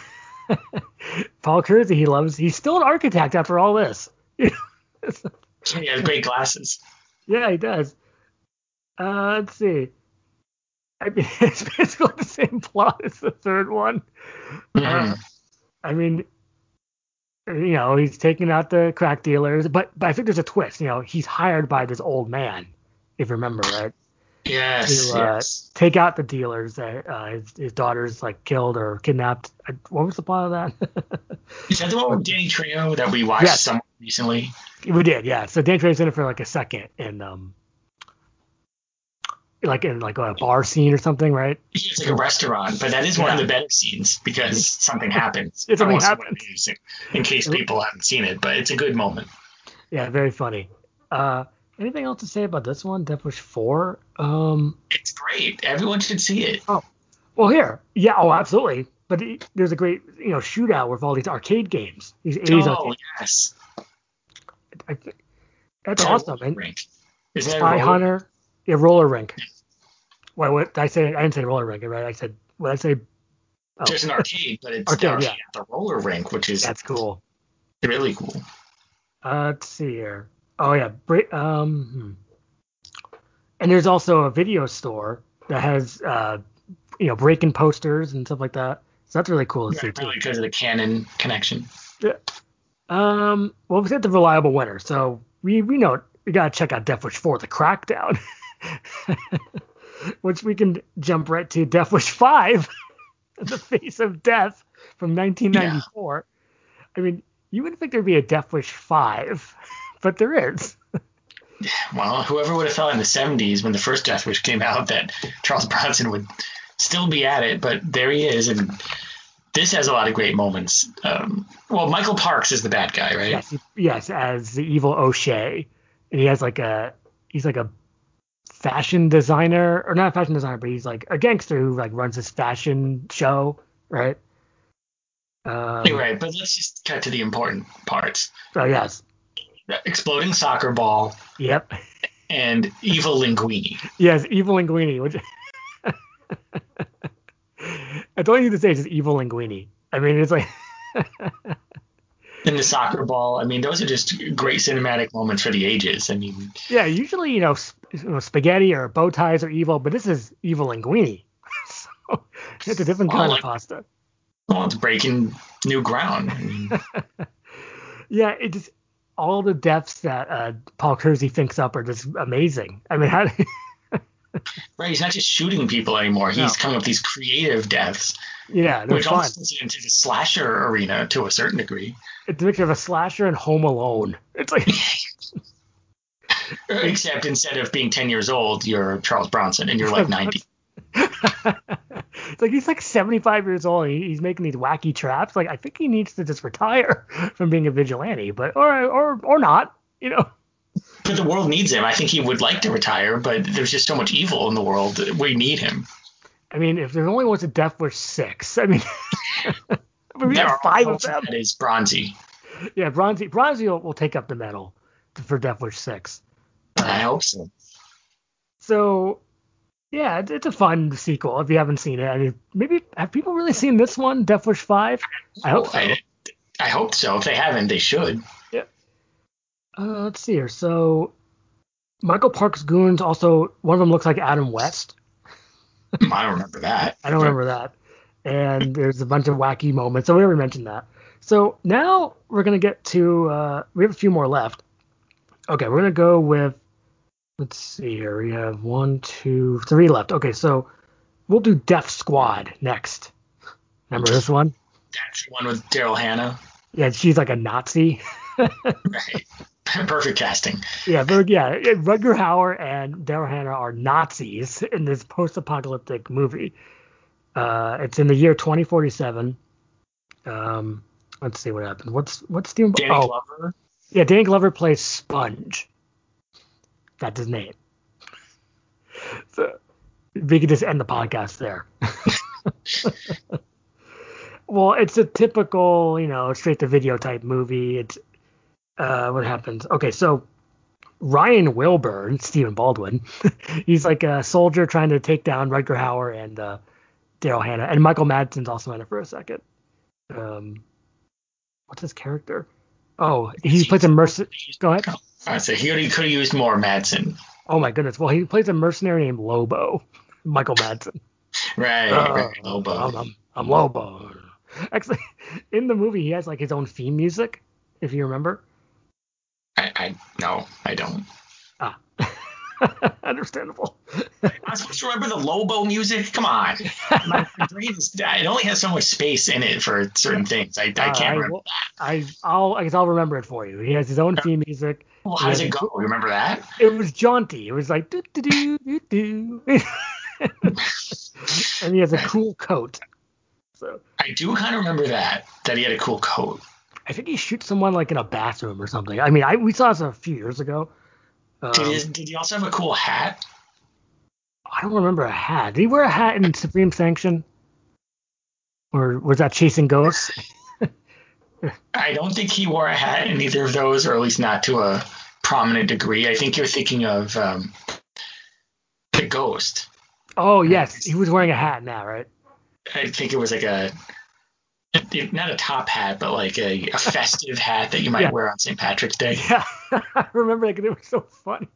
Paul Kersey, he loves. He's still an architect after all this. he has great glasses. Yeah, he does. Uh, let's see. I mean, it's basically the same plot as the third one. Mm-hmm. Uh, I mean, you know, he's taking out the crack dealers, but but I think there's a twist. You know, he's hired by this old man, if you remember, right? Yes. To uh, yes. take out the dealers that uh, his, his daughter's like killed or kidnapped. What was the plot of that? Is that the one with Danny Trejo that we watched yes. some recently? We did, yeah. So Danny Trejo's in it for like a second, and um, like in like a bar scene or something, right? It's like a restaurant, but that is one yeah. of the better scenes because something happens. It's something happens. In case people haven't seen it, but it's a good moment. Yeah, very funny. Uh, anything else to say about this one, Death Wish Four? Um, it's great. Everyone should see it. Oh, well, here, yeah, oh, absolutely. But there's a great, you know, shootout with all these arcade games. These 80s oh, arcade. yes. I, that's awesome. And Spy Hunter. Yeah, roller rink. Well, what I say? I didn't say roller rink, right? I said what I say. Oh. There's an arcade, but it's arcade, yeah. the roller rink, which is that's cool. Really cool. Uh, let's see here. Oh yeah, um, hmm. and there's also a video store that has uh, you know, Breakin' posters and stuff like that. So that's really cool to yeah, see too. Because of the Cannon connection. Yeah. Um. Well, we got the reliable winner, so we we know we gotta check out Death Wish 4, the Crackdown. Which we can jump right to Death Wish 5, The Face of Death from 1994. Yeah. I mean, you wouldn't think there'd be a Death Wish 5, but there is. Well, whoever would have thought in the 70s when the first Death Wish came out that Charles Bronson would still be at it, but there he is. And this has a lot of great moments. Um, well, Michael Parks is the bad guy, right? Yes, yes, as the evil O'Shea, and he has like a he's like a fashion designer or not a fashion designer, but he's like a gangster who like runs this fashion show, right? Um, right, but let's just cut to the important parts. Oh yes. Exploding soccer ball. Yep. and Evil Linguini. Yes, Evil Linguini. Which That's all you need to say is just Evil Linguini. I mean, it's like. in the soccer ball. I mean, those are just great cinematic moments for the ages. I mean, yeah, usually you know, you know spaghetti or bow ties are evil, but this is evil linguini. so it's a different kind like, of pasta. Well, it's breaking new ground. Yeah, it just all the deaths that uh, Paul Kersey thinks up are just amazing. I mean, how. right, he's not just shooting people anymore. He's no. coming up with these creative deaths. Yeah, which fun. almost into the slasher arena to a certain degree. It's a mixture of a slasher and Home Alone. It's like. Except instead of being 10 years old, you're Charles Bronson and you're like 90. it's like he's like 75 years old. he's making these wacky traps. Like I think he needs to just retire from being a vigilante, but or or or not, you know. But the world needs him. I think he would like to retire, but there's just so much evil in the world. We need him. I mean, if there only was a Death Wish six, I mean, we there have five of them. That is Bronzi. Yeah, Bronzi. Bronzi will, will take up the medal for Death Wish six. I hope so. So, yeah, it's, it's, a fun sequel if you haven't seen it. I mean, maybe have people really seen this one, Death Wish five? I hope so. I, I hope so. If they haven't, they should. Yeah. Uh, let's see here. So, Michael Park's goons also one of them looks like Adam West. I don't remember that. I don't remember that. And there's a bunch of wacky moments. So we already mentioned that. So now we're gonna get to uh, we have a few more left. Okay, we're gonna go with let's see here. We have one, two, three left. Okay, so we'll do Death Squad next. Remember this one? That's one with Daryl Hannah. Yeah, she's like a Nazi. right. Perfect casting. Yeah, but yeah, Rutger Hauer and Daryl Hannah are Nazis in this post-apocalyptic movie. Uh, it's in the year 2047. Um, let's see what happens. What's what's the Danny oh, Glover? Yeah, Danny Glover plays Sponge. That's his name. So we could just end the podcast there. well, it's a typical, you know, straight to video type movie. It's uh, what happens? Okay, so Ryan Wilburn, Stephen Baldwin, he's like a soldier trying to take down Rutger Hauer and uh, Daryl Hannah, and Michael Madsen's also in it for a second. Um, what's his character? Oh, he plays a mercenary. Go ahead. I so here he could have used more Madsen. Oh my goodness. Well, he plays a mercenary named Lobo, Michael Madsen. right, uh, right, Lobo. I'm, I'm, I'm Lobo. Actually, in the movie, he has like his own theme music, if you remember. I, I no, I don't. Understandable. I'm supposed to remember the Lobo music. Come on, my brain is. It only has so much space in it for certain things. I, I can't uh, remember I, that. I will I guess I'll remember it for you. He has his own theme music. Well, how does it go? Remember that? It was jaunty. It was like do do do do do. and he has a cool coat. So I do kind of remember that that he had a cool coat. I think he shoots someone like in a bathroom or something. I mean, I we saw this a few years ago. Um, did, he, did he also have a cool hat? I don't remember a hat. Did he wear a hat in Supreme Sanction? Or was that Chasing Ghosts? I don't think he wore a hat in either of those, or at least not to a prominent degree. I think you're thinking of um, the Ghost. Oh yes, he was wearing a hat now, right? I think it was like a not a top hat, but like a, a festive hat that you might yeah. wear on St. Patrick's Day. Yeah, I remember that because it was so funny.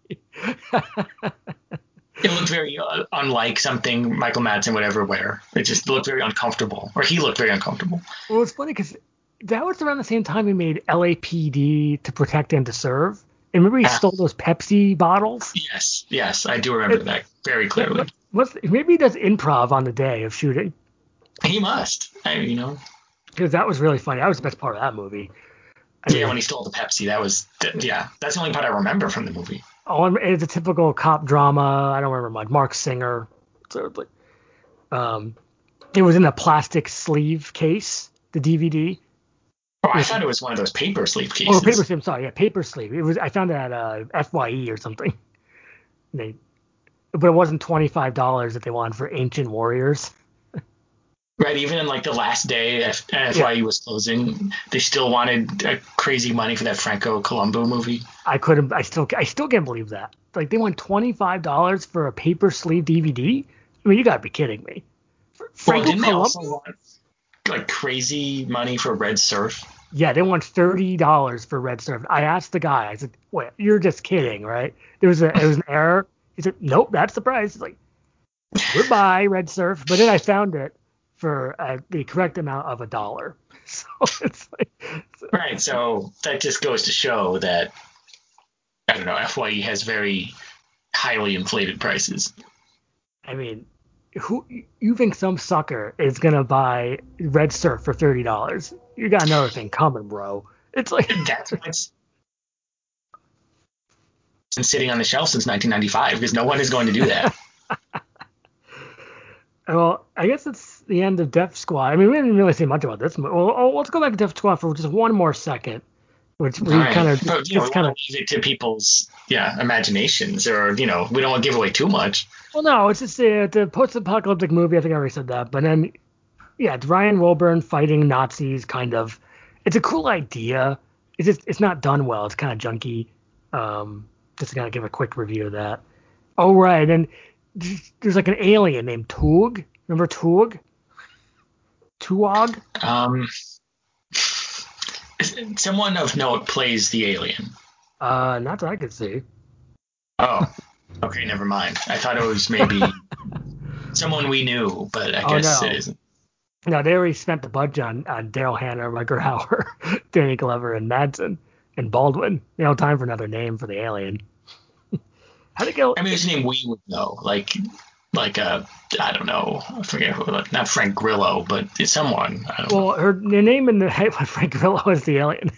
it looked very uh, unlike something Michael Madsen would ever wear. It just looked very uncomfortable, or he looked very uncomfortable. Well, it's funny because that was around the same time he made LAPD to protect and to serve. And remember he ah. stole those Pepsi bottles? Yes, yes, I do remember it, that very clearly. Was maybe he does improv on the day of shooting. He must. I, you know, because that was really funny. That was the best part of that movie. I yeah, when he stole the Pepsi, that was yeah, that's the only part I remember from the movie. Oh, it's a typical cop drama. I don't remember much. Marc Singer. Um, it was in a plastic sleeve case, the DVD. Oh, I thought it was one of those paper sleeve cases. Oh, paper sleeve. Sorry, yeah, paper sleeve. It was. I found it at uh, FYE or something. They, but it wasn't twenty five dollars that they wanted for Ancient Warriors. Right, even in like the last day FYE yeah. was closing, they still wanted uh, crazy money for that Franco Columbu movie. I couldn't. I still. I still can't believe that. Like they want twenty five dollars for a paper sleeve DVD. I mean, you gotta be kidding me. Franco well, didn't Columbu? they also want like crazy money for Red Surf? Yeah, they want thirty dollars for Red Surf. I asked the guy. I said, "Wait, you're just kidding, right?" There was a. It was an error. He said, "Nope, that's the price." It's like, goodbye, Red Surf. But then I found it for uh, the correct amount of a dollar. So it's like so. right. So that just goes to show that I don't know. FYE has very highly inflated prices. I mean, who you think some sucker is gonna buy Red Surf for thirty dollars? You got another thing coming, bro. It's like that's what's been sitting on the shelf since 1995 because no one is going to do that. Well, I guess it's the end of Death Squad. I mean, we didn't really say much about this. Movie. Well, oh, let's go back to Death Squad for just one more second, which we right. kind of but, you know, kind of leave it to people's yeah imaginations, or you know, we don't want to give away too much. Well, no, it's just a, the post-apocalyptic movie. I think I already said that, but then yeah, it's Ryan Wilburn fighting Nazis, kind of. It's a cool idea. It's just it's not done well. It's kind of junky. Um, just to kind of give a quick review of that. Oh right, and there's like an alien named Tug. Remember Tug? Tuog? Um, someone of note plays the alien. Uh, not that I could see. Oh, okay, never mind. I thought it was maybe someone we knew, but I oh, guess no. it isn't. No, they already spent the budget on, on Daryl Hannah, Rutger Hauer, Danny Glover, and Madsen and Baldwin. You know, time for another name for the alien. How did it go? I mean, his name we would know, like, like uh, I don't know, I forget who, not Frank Grillo, but someone. well, know. her name in the Frank Grillo is the alien.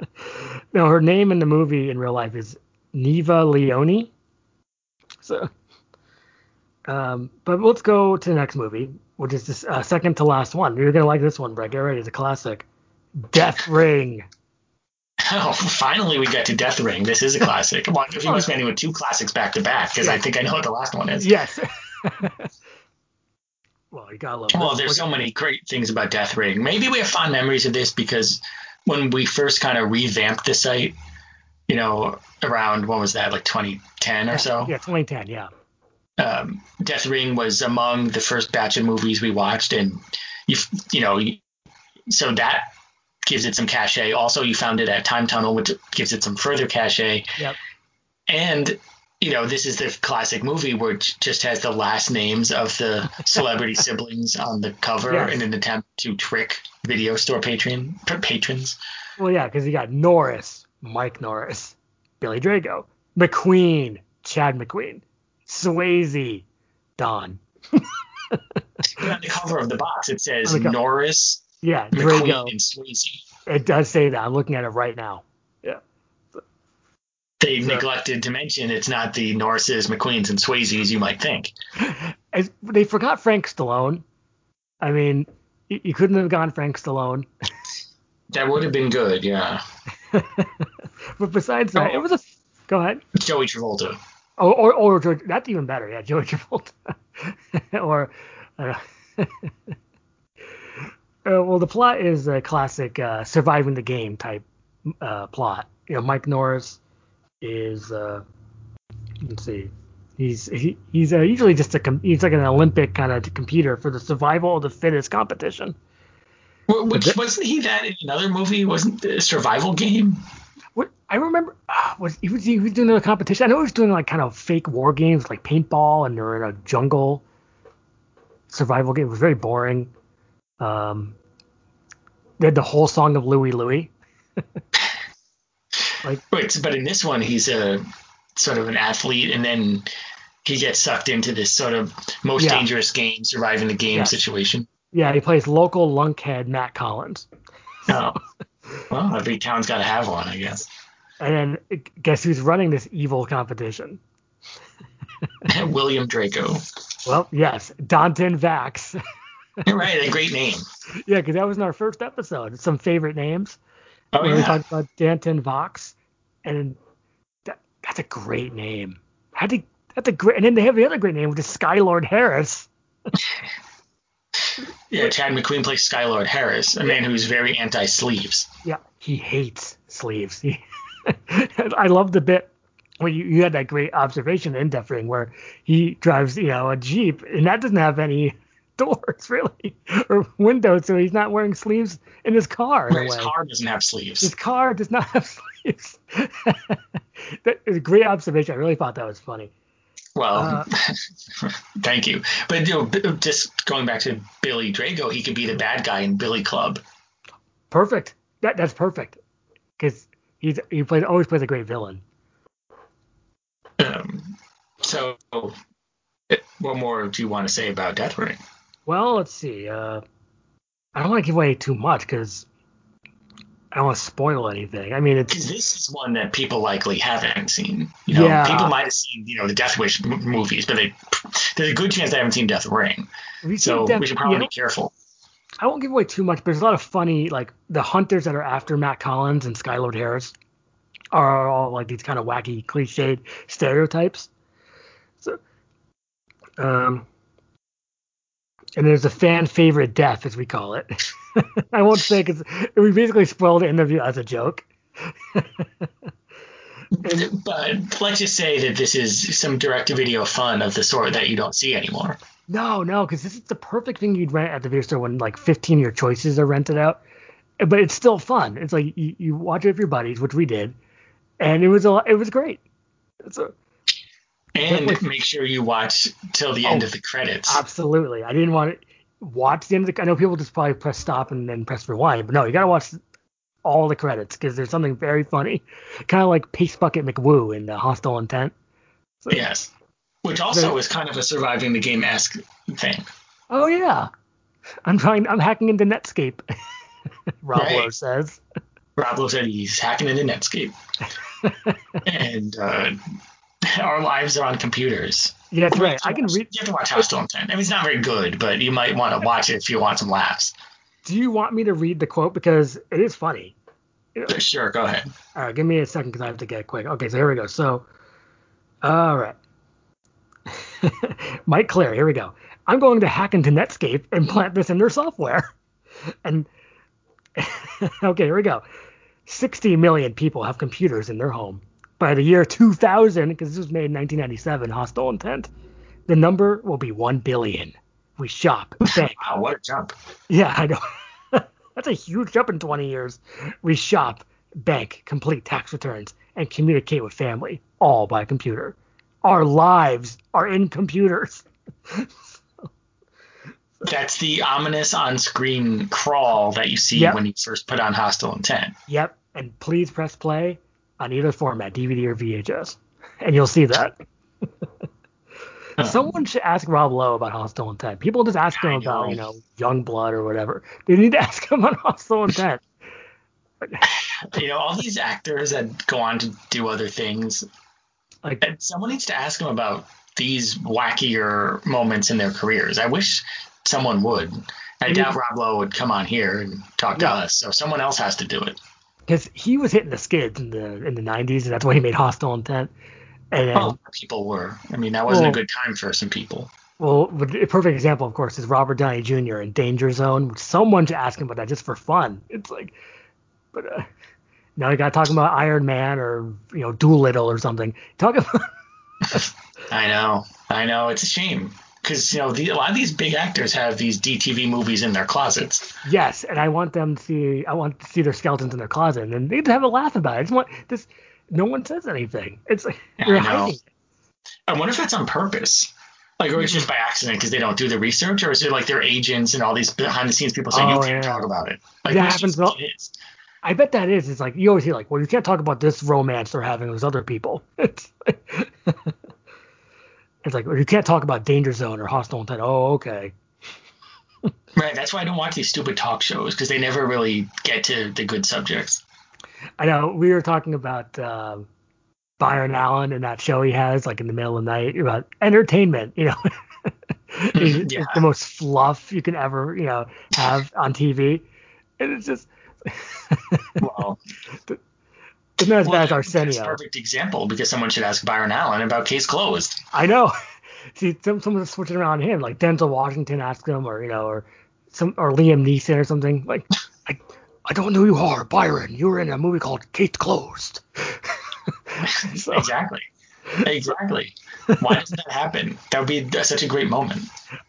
no, her name in the movie in real life is Neva Leone. So, um, but let's go to the next movie, which is the uh, second to last one. You're gonna like this one, Brett. Get ready, it's a classic. Death Ring. Oh, finally we get to Death Ring. This is a classic. Well, if you was with two classics back to back, because I think I know what the last one is. Yes. well, you gotta love. Well, there's so many great things about Death Ring. Maybe we have fond memories of this because when we first kind of revamped the site, you know, around what was that, like 2010 or so? Yeah, 2010. Yeah. Um, Death Ring was among the first batch of movies we watched, and you, you know, so that gives it some cachet. Also, you found it at Time Tunnel, which gives it some further cachet. Yep. And you know, this is the classic movie where it just has the last names of the celebrity siblings on the cover yes. in an attempt to trick video store patron patrons. Well, yeah, because you got Norris, Mike Norris, Billy Drago, McQueen, Chad McQueen, Swayze, Don. on the cover of the box, it says Norris, yeah, McQueen and Swayze. It does say that. I'm looking at it right now. Yeah. They so, neglected to mention it's not the Norrises, McQueens, and Swayzes you might think. As, they forgot Frank Stallone. I mean, you, you couldn't have gone Frank Stallone. that would have been good, yeah. but besides that, oh, it was a. Go ahead. Joey Travolta. Oh, or, or, or that's even better. Yeah, Joey Travolta. or. Uh, uh, well, the plot is a classic uh, surviving the game type uh, plot. You know, Mike Norris is uh, let's see, he's he, he's uh, usually just a com- he's like an Olympic kind of computer for the survival of the fittest competition. Which wasn't he that in another movie? Wasn't the survival game? What I remember uh, was he was he was doing a competition. I know he was doing like kind of fake war games like paintball, and they're in a jungle survival game. It was very boring. Um, they had the whole song of Louie Louie. like, Wait, but in this one, he's a sort of an athlete, and then he gets sucked into this sort of most yeah. dangerous game, surviving the game yeah. situation. Yeah, he plays local lunkhead Matt Collins. Oh, well, every town's got to have one, I guess. And then guess who's running this evil competition? William Drago. Well, yes, Danton Vax. right, a great name. Yeah, because that was in our first episode. Some favorite names. Oh yeah. We talked about Danton Vox, and that, that's a great name. How did that's a great, and then they have the other great name, which is Skylord Harris. Yeah, Chad McQueen plays Skylord Harris, a man who's very anti-sleeves. Yeah, he hates sleeves. He, I love the bit where you, you had that great observation in Death Ring where he drives, you know, a Jeep and that doesn't have any doors really or windows, so he's not wearing sleeves in his car. his car doesn't have sleeves. His car does not have sleeves. that is a great observation. I really thought that was funny. Well, uh, thank you. But you know, just going back to Billy Drago, he could be the bad guy in Billy Club. Perfect. That that's perfect because he's he plays always plays a great villain. Um. So, what more do you want to say about Death Ring? Well, let's see. Uh, I don't want to give away too much because I don't want to spoil anything. I mean, it's this is one that people likely haven't seen. You know, yeah. people might have seen you know the Death Wish m- movies, but they, there's a good chance they haven't seen Death Ring. so Death, we should probably know, be careful. I won't give away too much, but there's a lot of funny like the hunters that are after Matt Collins and Skylord Harris are all like these kind of wacky, cliched stereotypes. So, um, and there's a fan favorite death, as we call it. I won't say because we basically spoiled the interview as a joke. and, but let's just say that this is some direct-to-video fun of the sort that you don't see anymore. No, no, because this is the perfect thing you'd rent at the video store when like 15 of your choices are rented out. But it's still fun. It's like you, you watch it with your buddies, which we did, and it was a it was great. It's and make sure you watch till the oh, end of the credits. Absolutely. I didn't want to watch the end of the. I know people just probably press stop and then press rewind, but no, you gotta watch all the credits because there's something very funny, kind of like Paste Bucket McWoo in the Hostile Intent. So, yes, which also is kind of a surviving the game esque thing. Oh yeah, I'm trying. I'm hacking into Netscape. Rob right. Says. Rob Lowe said he's hacking into Netscape, and uh, our lives are on computers. Yeah, that's right. I can read. You have to watch Hostile Intent. I mean, it's not very good, but you might want to watch it if you want some laughs. Do you want me to read the quote because it is funny? Sure, go ahead. All right, give me a second because I have to get quick. Okay, so here we go. So, all right. Mike Clare, here we go. I'm going to hack into Netscape and plant this in their software. And okay, here we go. 60 million people have computers in their home by the year 2000, because this was made in 1997, Hostile Intent, the number will be 1 billion. We shop, bank. wow, what a jump. Yeah, I know. That's a huge jump in 20 years. We shop, bank, complete tax returns, and communicate with family, all by computer. Our lives are in computers. That's the ominous on screen crawl that you see yep. when you first put on Hostile Intent. Yep. And please press play on either format, DVD or VHS, and you'll see that. Someone should ask Rob Lowe about Hostile Intent. People just ask him about, you know, Youngblood or whatever. They need to ask him about Hostile Intent. you know, all these actors that go on to do other things, like someone needs to ask them about these wackier moments in their careers. I wish someone would. I doubt Rob Lowe would come on here and talk to no. us, so someone else has to do it because he was hitting the skids in the in the 90s, and that's why he made Hostile Intent. And well, people were. I mean, that wasn't well, a good time for some people. Well, a perfect example, of course, is Robert Downey Jr. in Danger Zone. Someone should ask him about that just for fun. It's like, but uh, now you got talking about Iron Man or you know Dolittle or something. Talk about. I know, I know. It's a shame because you know the, a lot of these big actors have these DTV movies in their closets. Yes, and I want them to see. I want to see their skeletons in their closet, and they have a laugh about it. I just want this. No one says anything. It's like yeah, you're hiding. I wonder if that's on purpose. Like, or it's just mm-hmm. by accident because they don't do the research, or is it like their agents and all these behind the scenes people saying oh, you can't yeah. talk about it? Like, that happens. Well, I bet that is. It's like you always hear like, well, you can't talk about this romance they're having with other people. It's like, it's like you can't talk about Danger Zone or Hostile Intent. Oh, okay. right. That's why I don't watch these stupid talk shows because they never really get to the good subjects. I know we were talking about uh, Byron Allen and that show he has, like in the middle of the night, about entertainment. You know, it's, yeah. it's the most fluff you can ever, you know, have on TV, and it's just. well, it's not as well, bad as Arsenio. That's a perfect example because someone should ask Byron Allen about Case Closed. I know. See, some, someone's switching around him, like Denzel Washington asked him, or you know, or some or Liam Neeson or something. Like, I, I don't know who you are, Byron. You were in a movie called Case Closed. so, exactly. Exactly. Why does that happen? That would be such a great moment.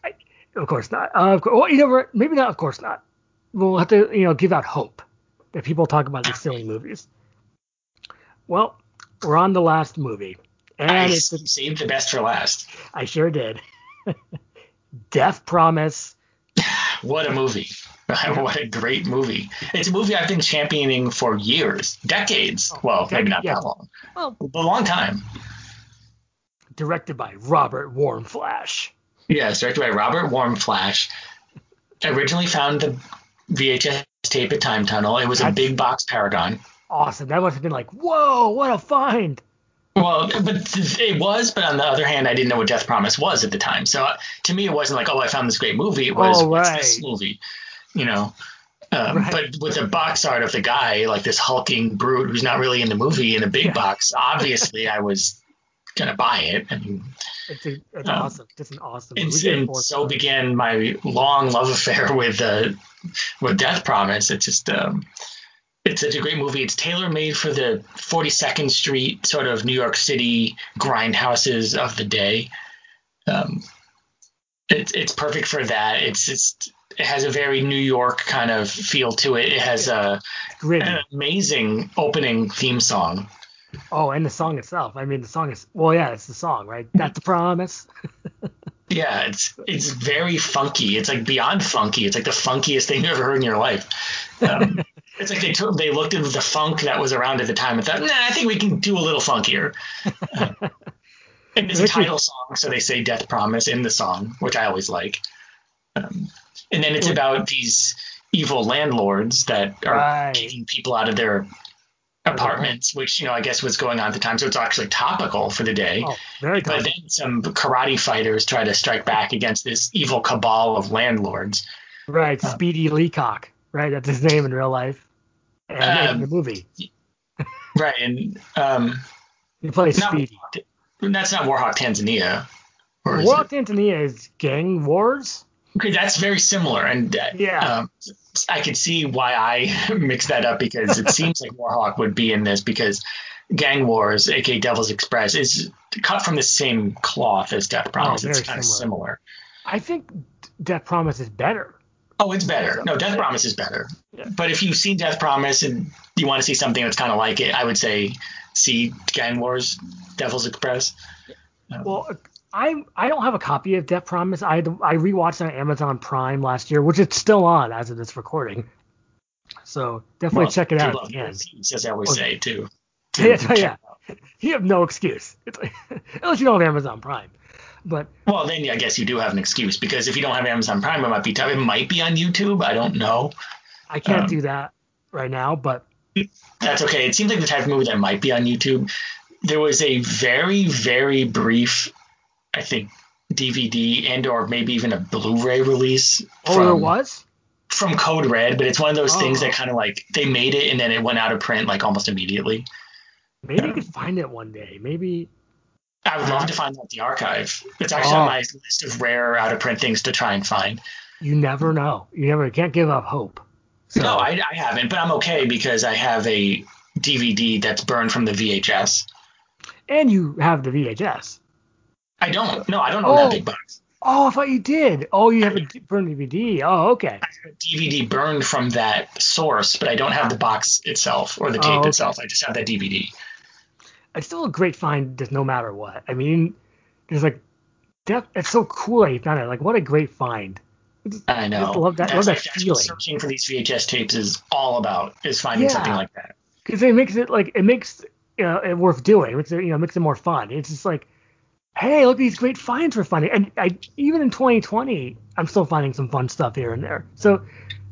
I, of course not. Uh, of course, well, you know, maybe not. Of course not. We'll have to, you know, give out hope that people talk about these silly movies. Well, we're on the last movie, and I it's a, saved the best for last. I sure did. Death Promise. What a movie! what a great movie! It's a movie I've been championing for years, decades. Oh, well, maybe not yeah. that long. Well, a long time. Directed by Robert Warmflash. Yes, directed by Robert Warmflash. Originally found the VHS tape at Time Tunnel. It was That's a big box Paragon. Awesome. That must have been like, whoa, what a find. Well, but it was, but on the other hand, I didn't know what Death Promise was at the time. So uh, to me, it wasn't like, oh, I found this great movie. It was, oh, right. what's this movie? You know. Um, right. But with the box art of the guy, like this hulking brute who's not really in the movie in a big yeah. box, obviously I was gonna buy it. I mean, it's, a, it's um, awesome. It's an awesome. Movie. And, and so began my long love affair with uh, with Death Promise. It's just um, it's such a great movie. It's tailor made for the 42nd Street sort of New York City grindhouses of the day. Um, it's it's perfect for that. It's just it has a very New York kind of feel to it. It has a an amazing opening theme song. Oh, and the song itself. I mean, the song is well, yeah, it's the song, right? That's the promise. yeah, it's it's very funky. It's like beyond funky. It's like the funkiest thing you've ever heard in your life. Um, it's like they took they looked at the funk that was around at the time and thought, nah, I think we can do a little funkier. Uh, and it's a title song, so they say "Death Promise" in the song, which I always like. Um, and then it's about these evil landlords that are right. kicking people out of their apartments, which you know I guess was going on at the time. So it's actually topical for the day. Oh, very but then some karate fighters try to strike back against this evil cabal of landlords. Right, uh, Speedy Leacock. Right, that's his name in real life, um, in the movie. right, and um, he plays Speedy. That's not Warhawk Tanzania. Warhawk Tanzania is Gang Wars. Okay, that's very similar, and uh, yeah, um, I could see why I mixed that up because it seems like Warhawk would be in this because Gang Wars, aka Devil's Express, is cut from the same cloth as Death oh, Promise. Oh, it's kind similar. of similar. I think Death Promise is better. Oh, it's better. No, Death Promise is better. Yeah. But if you've seen Death Promise and you want to see something that's kind of like it, I would say see Gang Wars, Devil's Express. Um, well, I I don't have a copy of Death Promise. I I rewatched on Amazon Prime last year, which it's still on as of this recording. So definitely well, check it out. Again. As I always say too. yeah, yeah. You have no excuse. It's like, unless you don't have Amazon Prime. But well, then I guess you do have an excuse because if you don't have Amazon Prime, it might be tough. It might be on YouTube. I don't know. I can't um, do that right now, but that's okay. It seems like the type of movie that might be on YouTube. There was a very very brief I think DVD and or maybe even a Blu-ray release. Oh, from, there was from Code Red, but it's one of those oh. things that kind of like they made it and then it went out of print like almost immediately. Maybe you could find it one day. Maybe. I would love to find out the archive. It's actually oh. on my list of rare out of print things to try and find. You never know. You never you can't give up hope. So. No, I, I haven't, but I'm okay because I have a DVD that's burned from the VHS. And you have the VHS. I don't. No, I don't own oh. that big box. Oh, I thought you did. Oh, you have a burned DVD. Oh, okay. I have a DVD burned from that source, but I don't have the box itself or the tape oh, okay. itself. I just have that DVD. It's still a great find, just no matter what. I mean, there's like, it's so cool that you found it. Like, what a great find. I know. I love that. That's, love that feeling. searching for these VHS tapes is all about is finding yeah. something like that. Because it makes it like it makes you know, it worth doing. It makes it you know makes it more fun. It's just like hey, look at these great finds we're finding. And I, even in 2020, I'm still finding some fun stuff here and there. So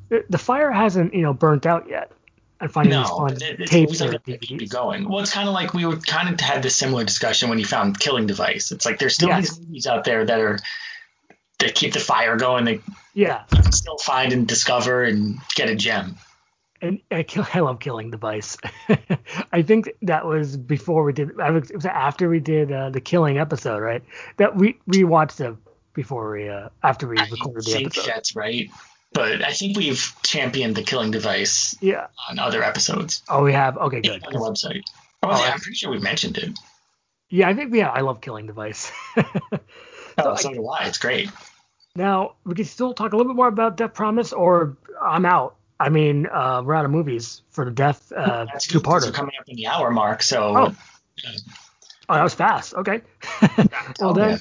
the fire hasn't, you know, burnt out yet. I'm finding no, these fun it, tapes like DVDs. going. Well, it's kind of like we were kind of had this similar discussion when you found Killing Device. It's like there's still yes. these movies out there that are that keep the fire going. They yeah, still find and discover and get a gem and I, kill, I love killing device. I think that was before we did. It was after we did uh, the killing episode, right? That we we watched it before we uh, after we recorded the episode. That's right. But I think we've championed the killing device yeah. on other episodes. Oh, we have. Okay, good. On the website. Oh, oh yeah, I'm pretty sure we've mentioned it. Yeah, I think yeah, I love killing device. so, oh, so I, do I. It's great. Now we can still talk a little bit more about Death Promise, or I'm out. I mean, uh, we're out of movies for the Death uh, two parter. coming up in the hour mark, so. Oh. oh, that was fast. Okay. well then,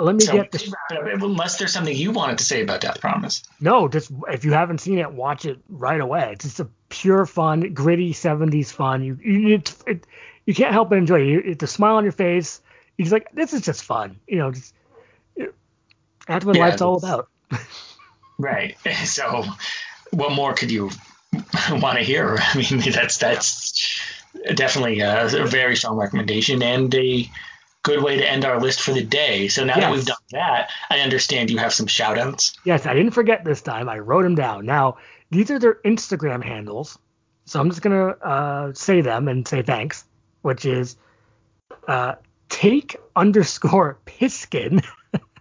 let me so get this. Unless there's something you wanted to say about Death Promise. No, just if you haven't seen it, watch it right away. It's just a pure fun, gritty '70s fun. You you it, it, you can't help but enjoy it. It's a smile on your face. You're just like, this is just fun. You know, just that's what yeah, life's all about. right. So, what more could you want to hear? I mean, that's that's definitely a, a very strong recommendation and a good way to end our list for the day. So now yes. that we've done that, I understand you have some shout outs. Yes, I didn't forget this time. I wrote them down. Now, these are their Instagram handles. So I'm just going to uh, say them and say thanks, which is uh, take underscore Piskin.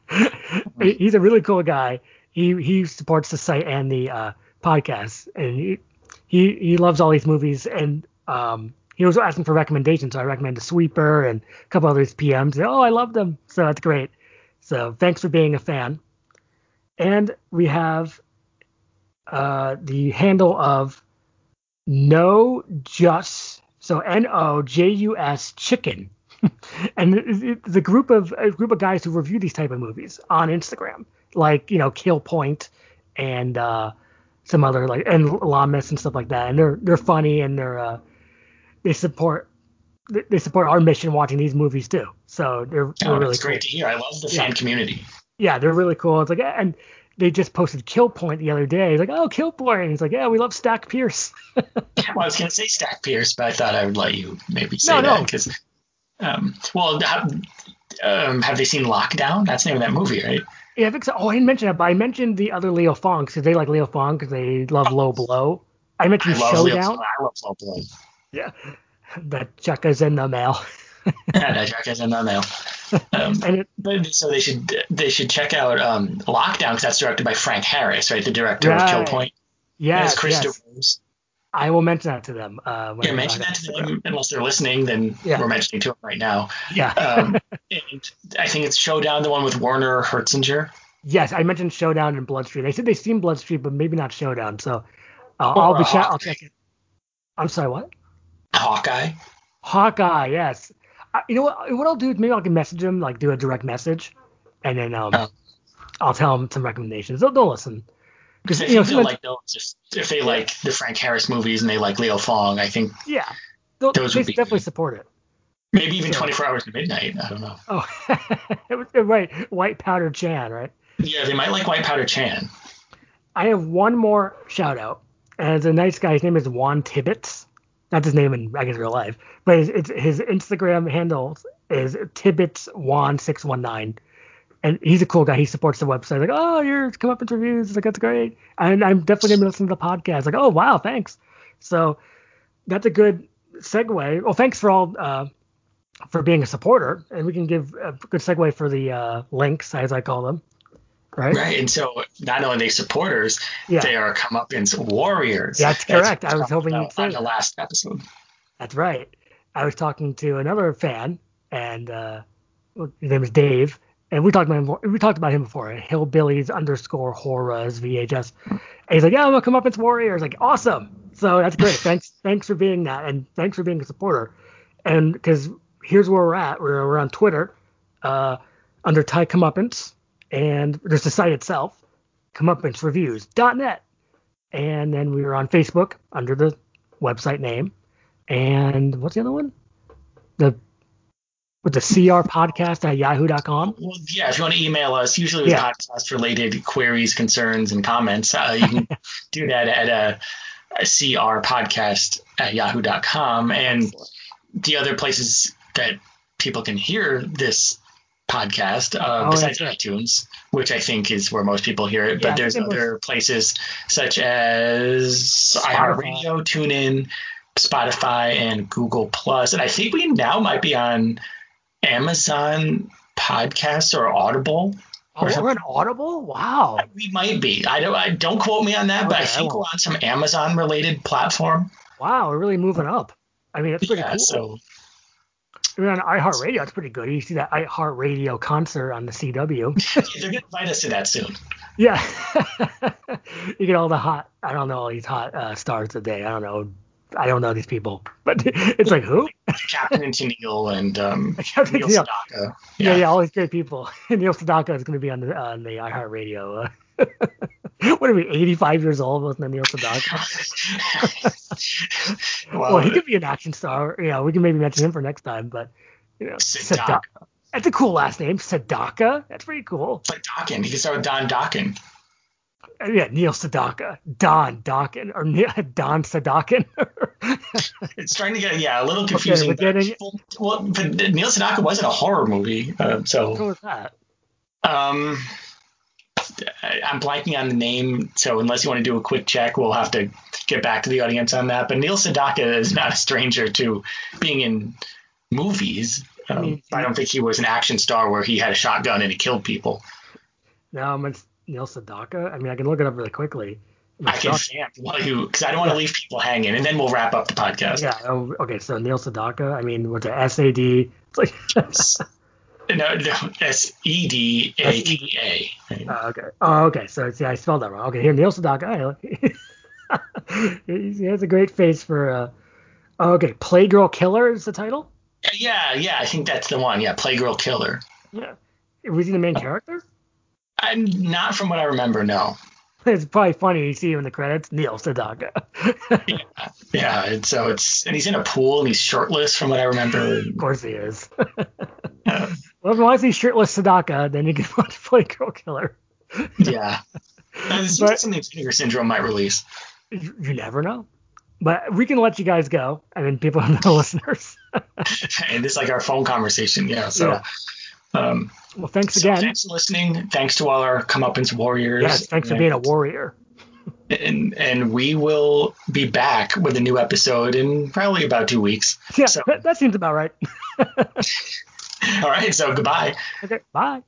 He's a really cool guy. He he supports the site and the uh, podcast, and he, he he loves all these movies. And um, he was asking for recommendations, so I recommended Sweeper and a couple others PMs. Oh, I love them, so that's great. So thanks for being a fan. And we have uh, the handle of no just so N O J U S chicken, and it's a group of a group of guys who review these type of movies on Instagram, like you know Kill Point and uh, some other like and Lamas and stuff like that, and they're they're funny and they're uh, they support they support our mission watching these movies too. So they're, they're oh, really cool. great to hear. I love the fan community. Yeah, they're really cool. It's like and they just posted Kill Point the other day. He's like, oh, Kill Point. And he's like, yeah, we love Stack Pierce. well, I was gonna say Stack Pierce, but I thought I would let you maybe say no, that because, no. um, well, have, um, have they seen Lockdown? That's the name of that movie, right? Yeah, I think so. Oh, I didn't mention that, but I mentioned the other Leo Fong because they like Leo Fong because they love oh. Low Blow. I mentioned I Showdown. I love Low Blow. Yeah the check is in the mail. yeah, that check is in the mail. Um, and it, so they should they should check out um, Lockdown because that's directed by Frank Harris, right? The director right. of Kill Point. Yeah. Yes, Chris yes. I will mention that to them. Uh, yeah, mention that to them unless they're listening. Then yeah. we're mentioning to them right now. Yeah. um, and I think it's Showdown, the one with Werner Herzlinger. Yes, I mentioned Showdown and *Blood Bloodstreet. They said they've seen Bloodstreet, but maybe not Showdown. So uh, I'll be uh, I'll check it. I'm sorry, what? Hawkeye. Hawkeye, yes. Uh, you know what? What I'll do is maybe I can message him, like do a direct message, and then um, oh. I'll tell him some recommendations. They'll, they'll listen. Because you know, like they'll just if they like the Frank Harris movies and they like Leo Fong, I think yeah, those would be definitely good. support it. Maybe even so, 24 hours to midnight. I don't know. Oh, it was, right. White Powder Chan, right? Yeah, they might like White Powder Chan. I have one more shout out, and it's a nice guy. His name is Juan Tibbets not his name in I guess real life, but his, it's, his Instagram handle is Tibbets Juan six one nine, and he's a cool guy. He supports the website. Like, oh, you're come up with reviews. Like that's great. And I'm definitely gonna listen to the podcast. Like, oh wow, thanks. So that's a good segue. Well, thanks for all uh, for being a supporter, and we can give a good segue for the uh, links as I call them right? Right. And so not only they supporters, yeah. they are comeuppance warriors. That's correct. I was hoping you'd say on the last episode. That's right. I was talking to another fan, and uh, his name is Dave, and we talked about him. We talked about him before. Hillbillies underscore horrors VHS. And he's like, "Yeah, I'm gonna comeuppance warriors." Like, awesome. So that's great. thanks, thanks for being that, and thanks for being a supporter. And because here's where we're at. We're, we're on Twitter, uh, under Ty Comeuppance and there's the site itself, comeuppancereviews.net. And then we were on Facebook under the website name. And what's the other one? The with the CR podcast at yahoo.com. Well, yeah, if you want to email us, usually with yeah. podcast related queries, concerns, and comments, uh, you can do that at a, a CR podcast at yahoo.com. And the other places that people can hear this podcast uh, oh, besides iTunes, which I think is where most people hear it. Yeah, but there's other was... places such as iHeartRadio, TuneIn, Spotify, and Google Plus. And I think we now might be on Amazon Podcasts or Audible. Oh, we're on Audible. Wow. We might be. I don't. I don't quote me on that, okay, but I think I we're on some Amazon related platform. Wow, we're really moving up. I mean, that's pretty yeah, cool. So, I mean, on iHeartRadio, it's pretty good. You see that iHeartRadio concert on the CW. They're gonna invite us to that soon. Yeah, you get all the hot. I don't know all these hot uh, stars today. I don't know. I don't know these people, but it's like who? Captain and Tennille and um, Captain Neil Sedaka. Yeah. yeah. yeah, all these great people. And Neil Sedaka is going to be on the on the iHeartRadio. Uh, what are we, 85 years old? Wasn't Neil Sedaka? well, well, he could be an action star. Yeah, we can maybe mention him for next time. But you know. Sedaka. That's a cool last name, Sedaka. That's pretty cool. It's like Dokken. He can start with Don Dokken. Uh, yeah, Neil Sedaka, Don Dokken, or Don Sadakin. it's trying to get yeah a little confusing. Okay, but, getting, well, but Neil Sedaka wasn't a horror movie, uh, so. What was that? Um, I'm blanking on the name, so unless you want to do a quick check, we'll have to get back to the audience on that. But Neil Sedaka is not a stranger to being in movies. Um, I, mean, I don't think he was an action star where he had a shotgun and he killed people. No, it's Neil Sedaka. I mean, I can look it up really quickly. I can because I don't want to leave people hanging, and then we'll wrap up the podcast. Yeah. Oh, okay. So Neil Sedaka. I mean, what's it? S A D. It's like. no, no, S E D A K A. Oh, okay. Oh, okay. So see, I spelled that wrong. Okay, here Neil Sedaka. he has a great face for. Uh, oh, okay, Playgirl Killer is the title. Yeah, yeah, I think that's the one. Yeah, Playgirl Killer. Yeah. Was he the main character? I'm not from what I remember. No. It's probably funny you see him in the credits, Neil Sedaka. yeah, yeah. And so it's and he's in a pool and he's shirtless from what I remember. Of course he is. Well, if you want to see shirtless Sedaka, then you can watch Playgirl Killer. yeah. This but, something Vinegar Syndrome might release. You, you never know. But we can let you guys go. I mean, people are the listeners. and it's like our phone conversation, yeah. So. Yeah. Um, well, thanks again. Thanks for listening. Thanks to all our comeuppance warriors. Yes, thanks and, for being a warrior. And and we will be back with a new episode in probably about two weeks. Yeah, so. that, that seems about right. All right, so goodbye. Okay, bye.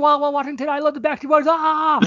While, tonight. I love the Backstreet Boys. Ah!